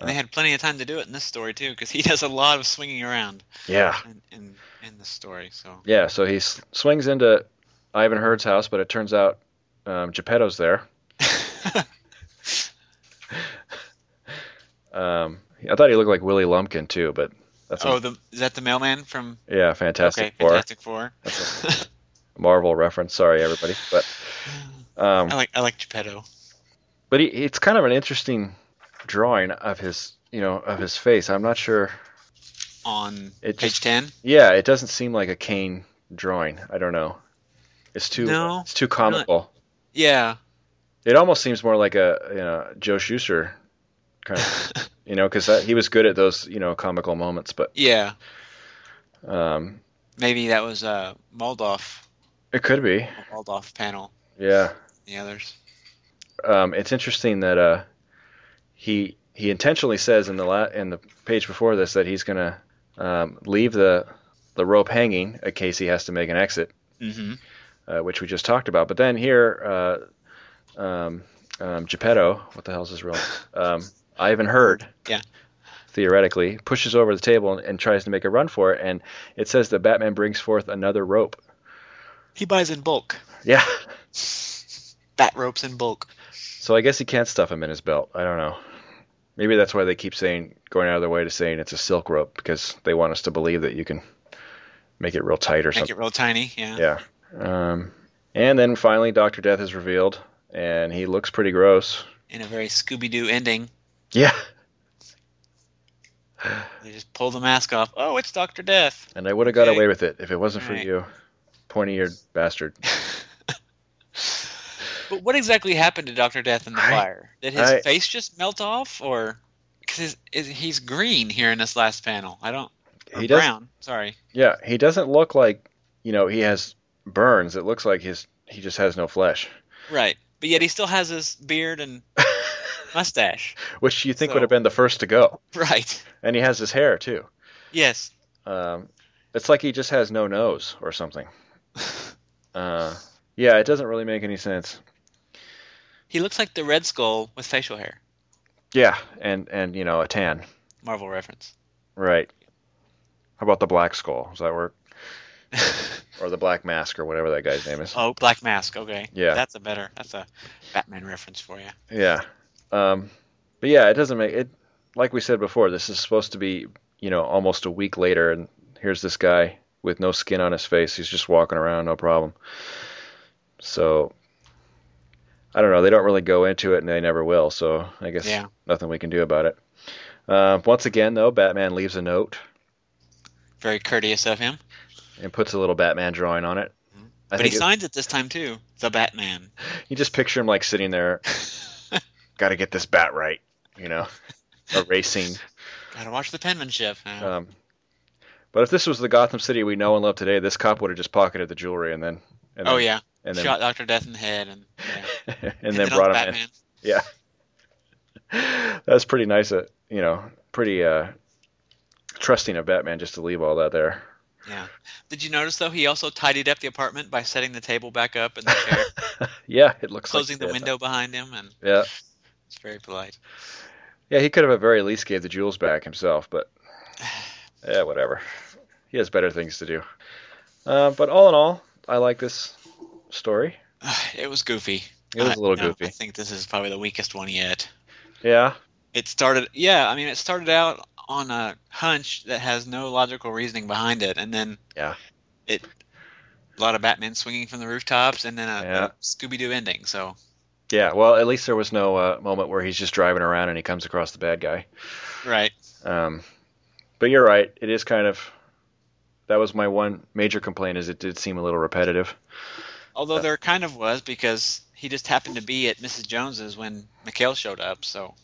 And they had plenty of time to do it in this story too, because he does a lot of swinging around Yeah. in in, in the story. So Yeah, so he s- swings into Ivan Hurd's house, but it turns out um, Geppetto's there. Um, I thought he looked like Willie Lumpkin too, but that's a, oh, the is that the mailman from yeah, Fantastic okay, Four, Fantastic Four? Marvel reference. Sorry, everybody, but um, I like I like Geppetto. But he, it's kind of an interesting drawing of his, you know, of his face. I'm not sure. On It page ten. Yeah, it doesn't seem like a Kane drawing. I don't know. It's too No, it's too comical. Yeah. It almost seems more like a you know Joe Shuster kind of you know because he was good at those you know comical moments, but yeah. um, Maybe that was uh Moldoff it could be Moldoff panel. yeah. The others. Um, it's interesting that uh, he he intentionally says in the la- in the page before this that he's gonna um, leave the the rope hanging in case he has to make an exit, Mm-hmm. uh, which we just talked about. But then here, uh, um, um, Geppetto, what the hell's his real? Um, Ivan Hurd. Yeah. Theoretically, pushes over the table and, and tries to make a run for it, and it says that Batman brings forth another rope. He buys in bulk. Yeah. Bat ropes in bulk. So I guess he can't stuff him in his belt. I don't know. Maybe that's why they keep saying, going out of their way to saying it's a silk rope because they want us to believe that you can make it real tight or Make something. Make it real tiny. Yeah. Yeah. Um, and then finally, Doctor Death is revealed, and he looks pretty gross. In a very Scooby Doo ending, Yeah. they just pull the mask off. Oh, it's Doctor Death. And I would have got Okay. away with it if it wasn't for Right. you, pointy-eared bastard. But what exactly happened to Doctor Death in the I- fire? Did his I- face just melt off, or because he's green here in this last panel? I don't. He brown. Sorry. Yeah, he doesn't look like you know he has burns. It looks like his he just has no flesh, Right. But yet he still has his beard and mustache. which you think So- would have been the first to go. Right. And he has his hair too. Yes. Um, it's like he just has no nose or something. Uh, yeah, it doesn't really make any sense. He looks like the Red Skull with facial hair. Yeah, and and you know a tan, Marvel reference. right? How about the Black Skull? Does that work? Or the Black Mask or whatever that guy's name is? oh, Black Mask. Okay. Yeah. That's a better. That's a Batman reference for you. Yeah. Um, but yeah, it doesn't make it. Like we said before, this is supposed to be you know almost a week later, and here's this guy with no skin on his face. He's just walking around, no problem. So I don't know. They don't really go into it, and they never will. So I guess Yeah. nothing we can do about it. Uh, once again, though, Batman leaves a note Very courteous of him. and puts a little Batman drawing on it. I but he it- signs it this time too. The Batman. you just picture him like sitting there, got to get this bat right, you know, erasing. Gotta watch the penmanship. Um, but if this was the Gotham City we know and love today, this cop would have just pocketed the jewelry and then, and then oh yeah. And then Shot Doctor Death in the head, and yeah. and, then on brought him in. Yeah. That's pretty nice. uh you know, pretty uh, trusting of Batman just to leave all that there. Yeah. Did you notice though? He also tidied up the apartment by setting the table back up and the chair, yeah, it looks closing like the window behind him, and Yeah, it's very polite. yeah, he could have at very least gave the jewels back himself, but yeah, whatever. He has better things to do. Uh, but all in all, I like this story. It was goofy. It was a little no, goofy. I think this is probably the weakest one yet. Yeah, It started, yeah. I mean, it started out on a hunch that has no logical reasoning behind it, and then Yeah. it a lot of Batman swinging from the rooftops, and then a, Yeah. a Scooby Doo ending. So yeah. Well, at least there was no uh, moment where he's just driving around and he comes across the bad guy. right, Um, but you're right. It is kind of. That was my one major complaint. Is it did seem a little repetitive. Although there kind of was because he just happened to be at Mrs. Jones's when Mikhail showed up. So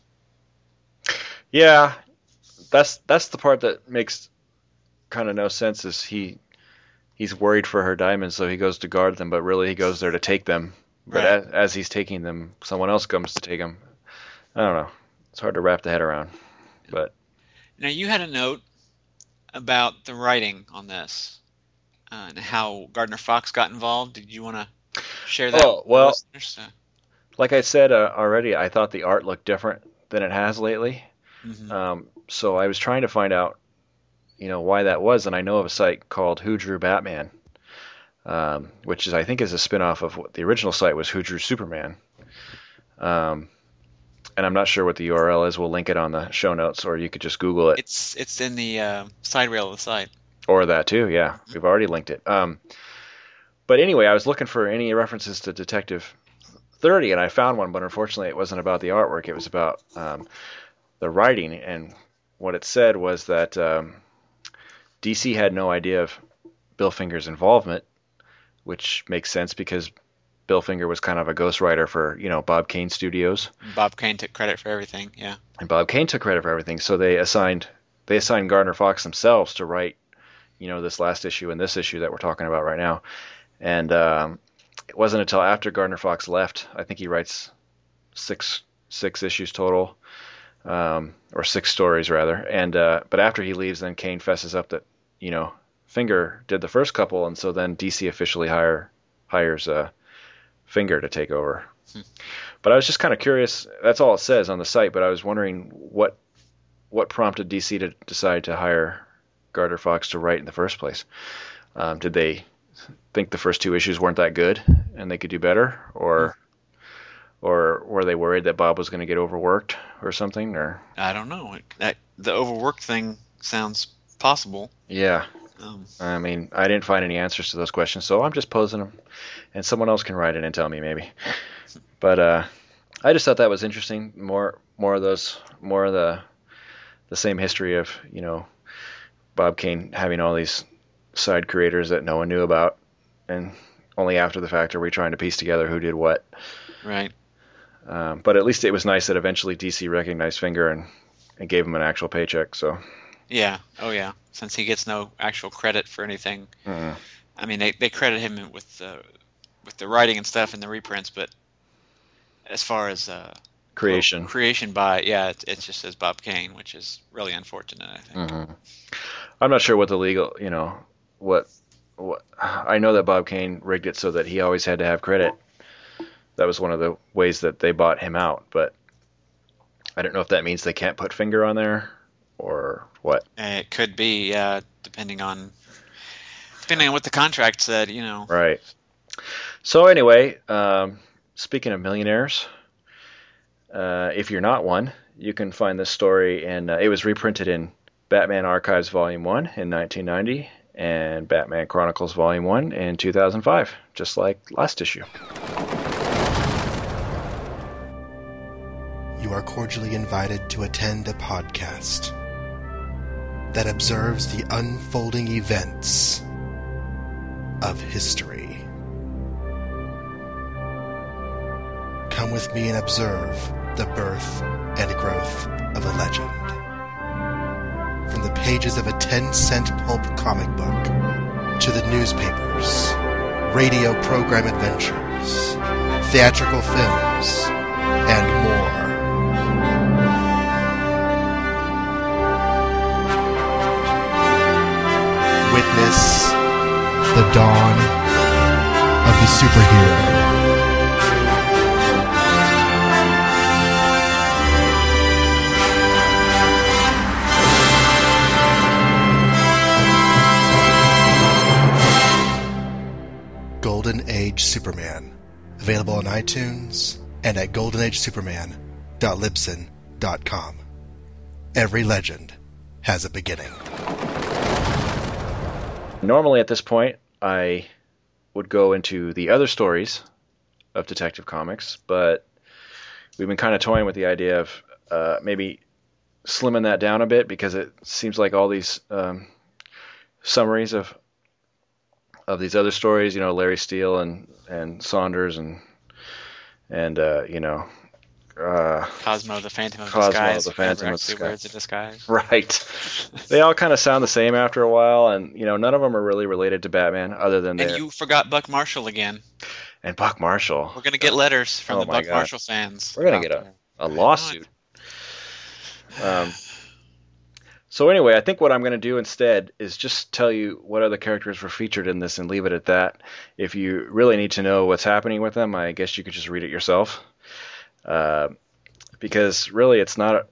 Yeah, that's that's the part that makes kind of no sense. Is he he's worried for her diamonds, so he goes to guard them, but really he goes there to take them. But Right. as, as he's taking them, someone else comes to take them. I don't know. It's hard to wrap the head around. But now you had a note about the writing on this uh, and how Gardner Fox got involved. Did you want to share that? Oh, well-? Uh, like I said uh, already, I thought the art looked different than it has lately. mhm. Um, so I was trying to find out, you know, why that was, and I know of a site called Who Drew Batman, um, which is I think is a spin-off of what the original site was Who Drew Superman. Um, and I'm not sure what the URL is. We'll link it on the show notes, or you could just Google it, It's it's in the uh, side rail of the site. Or that too. Yeah, we've already linked it. Um, but anyway, I was looking for any references to Detective 30, and I found one, but unfortunately, it wasn't about the artwork. It was about um, the writing, and what it said was that um, DC had no idea of Bill Finger's involvement, which makes sense because Bill Finger was kind of a ghostwriter for you know Bob Kane Studios, Bob Kane took credit for everything. Yeah. and Bob Kane took credit for everything. So they assigned they assigned Gardner Fox themselves to write, you know, this last issue and this issue that we're talking about right now. And um, it wasn't until after Gardner Fox left, I think he writes six six issues total, um, or six stories rather. And uh, but after he leaves, then Kane fesses up that you know Finger did the first couple, and so then DC officially hire hires uh, Finger to take over. But I was just kind of curious. That's all it says on the site. But I was wondering what what prompted DC to decide to hire Gardner Fox to write in the first place. Um, did they think the first two issues weren't that good and they could do better, or or were they worried that Bob was going to get overworked or something? Or I don't know. That the overworked thing sounds possible. yeah, Um, I mean, I didn't find any answers to those questions, so I'm just posing them, and someone else can write it and tell me maybe. But uh, I just thought that was interesting. More, more of those, more of the, the same history of you know, Bob Kane having all these side creators that no one knew about, and only after the fact are we trying to piece together who did what. right. Um, but at least it was nice that eventually DC recognized Finger and, and gave him an actual paycheck. So Yeah. Oh yeah. Since he gets no actual credit for anything. mm, I mean, they, they credit him with the with the writing and stuff and the reprints, but as far as uh, creation. creation by yeah, it, it just says Bob Kane, which is really unfortunate. I think. hmm I'm not sure what the legal, you know, what, what. I know that Bob Kane rigged it so that he always had to have credit. That was one of the ways that they bought him out, but I don't know if that means they can't put finger on there or what. It could be, uh, depending on depending on what the contract said. You know. Right. So anyway, um, speaking of millionaires, uh, if you're not one, you can find this story, and uh, it was reprinted in Batman Archives Volume One in 1990 and Batman Chronicles Volume One in 2005, just like last issue. you are cordially invited to attend a podcast that observes the unfolding events of history. Come with me and observe the birth and growth of a legend. From the pages of a 10 cent pulp comic book to the newspapers, radio program adventures, theatrical films, and more. Witness the dawn of the superhero. Age Superman. Available on iTunes and at goldenagesuperman.libsyn.com. Every legend has a beginning. Normally, at this point, I would go into the other stories of Detective Comics, but we've been kind of toying with the idea of uh, maybe slimming that down a bit because it seems like all these um, summaries of of these other stories, you know, Larry Steele and and Saunders and and uh, you know, uh, Cosmo the Phantom of Cosmo Disguise. the Phantom of Disguise. wears a disguise. right? they all kind of sound the same after a while, and you know, none of them are really related to Batman, other than that. And you forgot Buck Marshall again. and Buck Marshall. We're gonna get letters from Oh the Buck God. Marshall fans. We're gonna get a- a lawsuit. Um, so anyway, I think what I'm going to do instead is just tell you what other characters were featured in this and leave it at that. If you really need to know what's happening with them, I guess you could just read it yourself. Uh, because really, it's not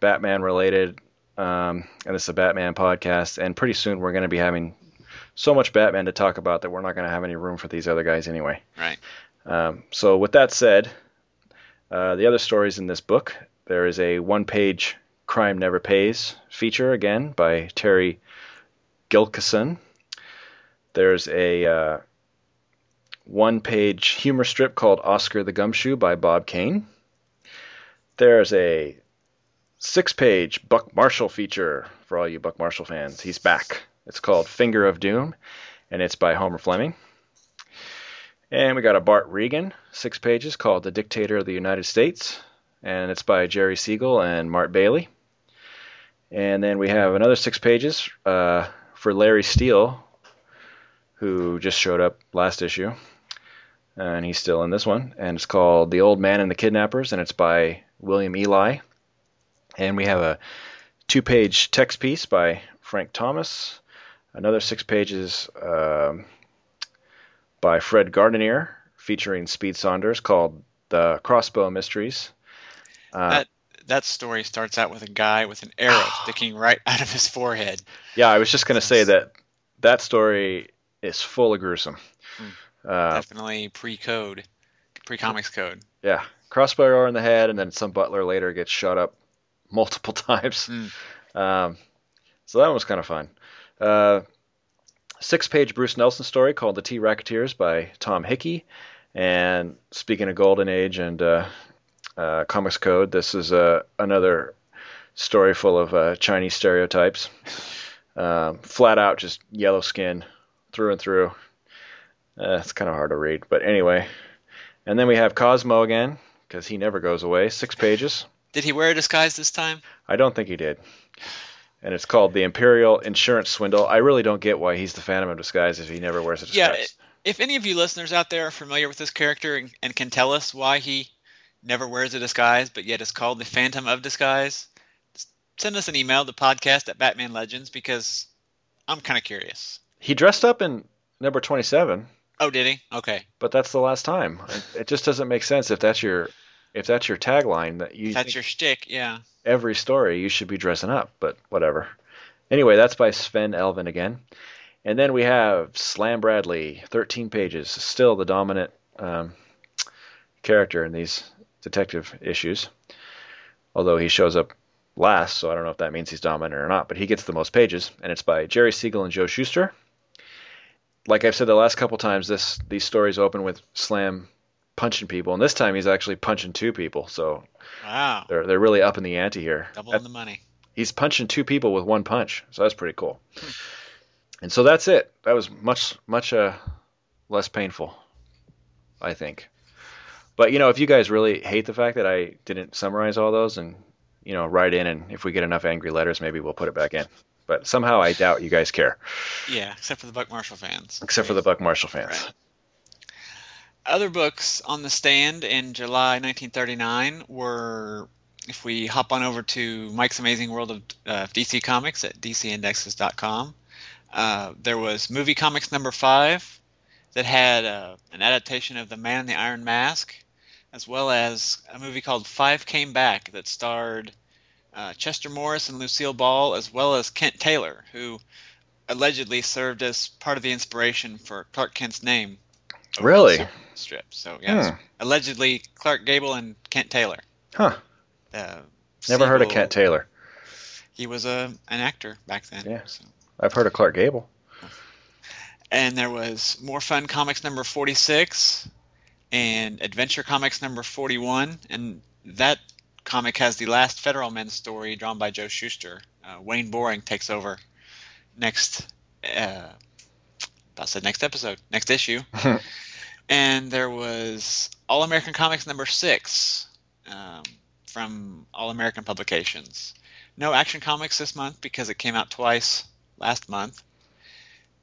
Batman related, um, and it's a Batman podcast. And pretty soon, we're going to be having so much Batman to talk about that we're not going to have any room for these other guys anyway. Right. Um, so with that said, uh, the other stories in this book, there is a one-page "Crime Never Pays" feature again by Terry Gilkison. There's a uh, one-page humor strip called "Oscar the Gumshoe" by Bob Kane. There's a six-page Buck Marshall feature for all you Buck Marshall fans. He's back. It's called "Finger of Doom," and it's by Homer Fleming. And we got a Bart Regan, six pages, called The Dictator of the United States. And it's by Jerry Siegel and Mart Bailey. And then we have another six pages uh, for Larry Steele, who just showed up last issue. And he's still in this one. And it's called The Old Man and the Kidnappers, and it's by William Ely. And we have a two page text piece by Frank Thomas. Another six pages. Um, by Fred Guardineer featuring Speed Saunders, called The Crossbow Mysteries. Uh, That that story starts out with a guy with an arrow sticking right out of his forehead. yeah, I was just going to say that that story is full of gruesome. Uh, Definitely pre-code, pre-comics code. yeah, crossbow arrow in the head, and then some butler later gets shot up multiple times. Mm. Um, so that one was kind of fun. Uh, six-page Bruce Nelson story called "The Tea Racketeers" by Tom Hickey. And speaking of Golden Age and uh, uh, Comics Code, this is uh, another story full of uh, Chinese stereotypes. Um, flat out, just yellow skin through and through. Uh, it's kind of hard to read, but anyway. And then we have Cosmo again, because he never goes away. Six pages. Did he wear a disguise this time? I don't think he did. And it's called the Imperial Insurance Swindle. I really don't get why he's the Phantom of Disguise if he never wears a disguise. Yeah. If any of you listeners out there are familiar with this character and, and can tell us why he never wears a disguise, but yet is called the Phantom of Disguise, send us an email to podcast at Batman Legends because I'm kind of curious. He dressed up in number 27, Oh, did he? Okay. but that's the last time. It, it just doesn't make sense if that's your if that's your tagline that you That's your shtick, yeah. every story you should be dressing up, but whatever. Anyway, that's by Sven Elven again. And then we have Slam Bradley, 13 pages, still the dominant um, character in these detective issues. Although he shows up last, so I don't know if that means he's dominant or not, but he gets the most pages, and it's by Jerry Siegel and Joe Shuster. Like I've said the last couple times, this these stories open with Slam punching people, and this time he's actually punching two people, so Wow. they're they're really up in the ante here. Doubling the money. he's punching two people with one punch, so that's pretty cool. And so that's it. That was much much uh, less painful, I think. But you know, if you guys really hate the fact that I didn't summarize all those, and you know, write in, and if we get enough angry letters, maybe we'll put it back in. But somehow I doubt you guys care, Yeah, except for the Buck Marshall fans. except for the Buck Marshall fans. Right. Other books on the stand in July 1939 were, if we hop on over to Mike's Amazing World of uh, DC Comics at dcindexes.com, uh, there was Movie Comics number five that had uh, an adaptation of The Man in the Iron Mask, as well as a movie called Five Came Back that starred uh, Chester Morris and Lucille Ball, as well as Kent Taylor, who allegedly served as part of the inspiration for Clark Kent's name. Really? Strip. So yeah, Hmm. allegedly Clark Gable and Kent Taylor. Huh. Uh, Never heard of Kent Taylor. He was a an actor back then. Yeah. so. I've heard of Clark Gable. And there was More Fun Comics number 46 and Adventure Comics number 41. And that comic has the last Federal Men story drawn by Joe Shuster. Uh, Wayne Boring takes over next. Uh, I said next episode, next issue. and there was All American Comics number six um, from All American Publications. No Action Comics this month because it came out twice last month.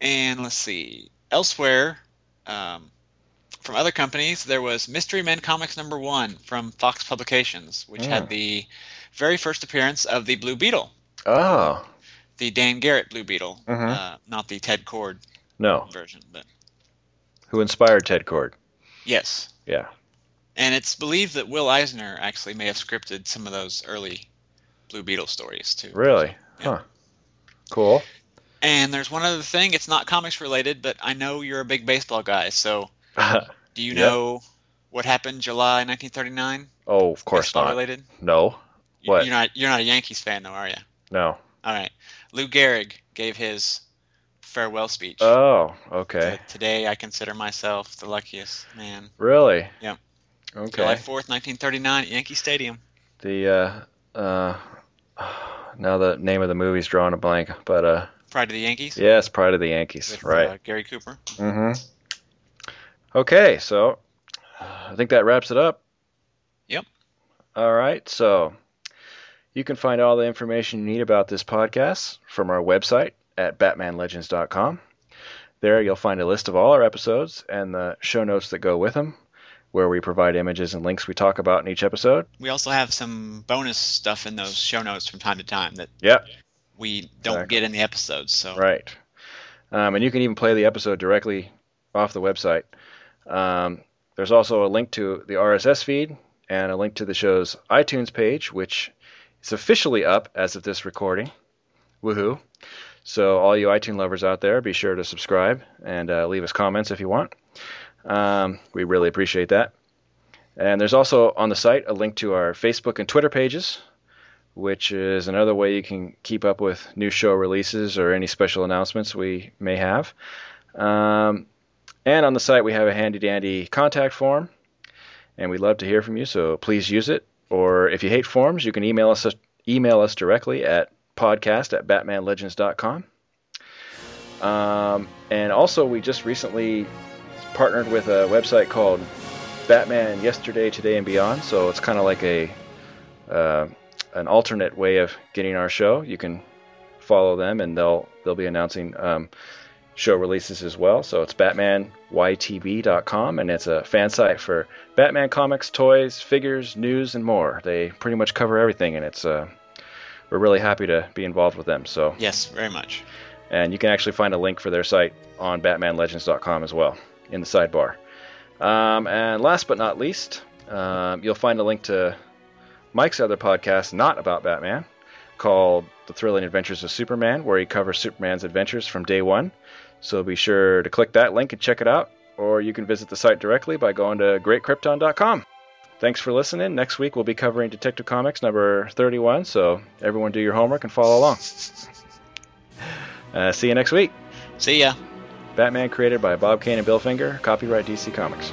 And let's see. Elsewhere, um, from other companies, there was Mystery Men Comics number one from Fox Publications, which Mm. had the very first appearance of the Blue Beetle, Oh. the Dan Garrett Blue Beetle, Mhm. uh, not the Ted Kord No. version, but Who inspired Ted Kord? yes. Yeah. And it's believed that Will Eisner actually may have scripted some of those early Blue Beetle stories too. Really? Huh. Cool. And there's one other thing. It's not comics related, but I know you're a big baseball guy. So do you know what happened July 1939? oh, of course baseball not. related. No. What? You're not. You're not a Yankees fan, though, are you? No. All right. Lou Gehrig gave his farewell speech. Oh, okay. Today, I consider myself the luckiest man. Really? Yep. Okay. July 4th, 1939, at Yankee Stadium. The uh uh now the name of the movie's drawing a blank, but uh Pride of the Yankees. yes, Pride of the Yankees, With, right. Uh, Gary Cooper. Mm-hmm. Okay, so I think that wraps it up. Yep. All right, so you can find all the information you need about this podcast from our website at batmanlegends.com. There you'll find a list of all our episodes and the show notes that go with them, where we provide images and links we talk about in each episode. We also have some bonus stuff in those show notes from time to time that Yep. We don't Exactly. get in the episodes. So Right. Um, and you can even play the episode directly off the website. Um, there's also a link to the RSS feed and a link to the show's iTunes page, which is officially up as of this recording. Woohoo. So, all you iTunes lovers out there, be sure to subscribe and uh, leave us comments if you want. Um, we really appreciate that. And there's also on the site a link to our Facebook and Twitter pages, which is another way you can keep up with new show releases or any special announcements we may have. Um, and on the site, we have a handy dandy contact form, and we'd love to hear from you, so please use it. Or if you hate forms, you can email us email us directly at podcast at batmanlegends.com. Um, and also, we just recently partnered with a website called Batman Yesterday, Today, and Beyond. So it's kind of like a uh, an alternate way of getting our show. You can follow them, and they'll they'll be announcing um, show releases as well. So it's BatmanYTB.com, and it's a fan site for Batman comics, toys, figures, news, and more. They pretty much cover everything, and it's uh, we're really happy to be involved with them. So yes, very much. and you can actually find a link for their site on BatmanLegends.com as well in the sidebar. Um, and last but not least, um, you'll find a link to Mike's other podcast, not about Batman, called The Thrilling Adventures of Superman, where he covers Superman's adventures from day one. So be sure to click that link and check it out, or you can visit the site directly by going to greatkrypton.com. Thanks for listening. Next week we'll be covering Detective Comics number 31, so everyone do your homework and follow along. Uh, see you next week. See ya. Batman created by Bob Kane and Bill Finger. Copyright DC Comics.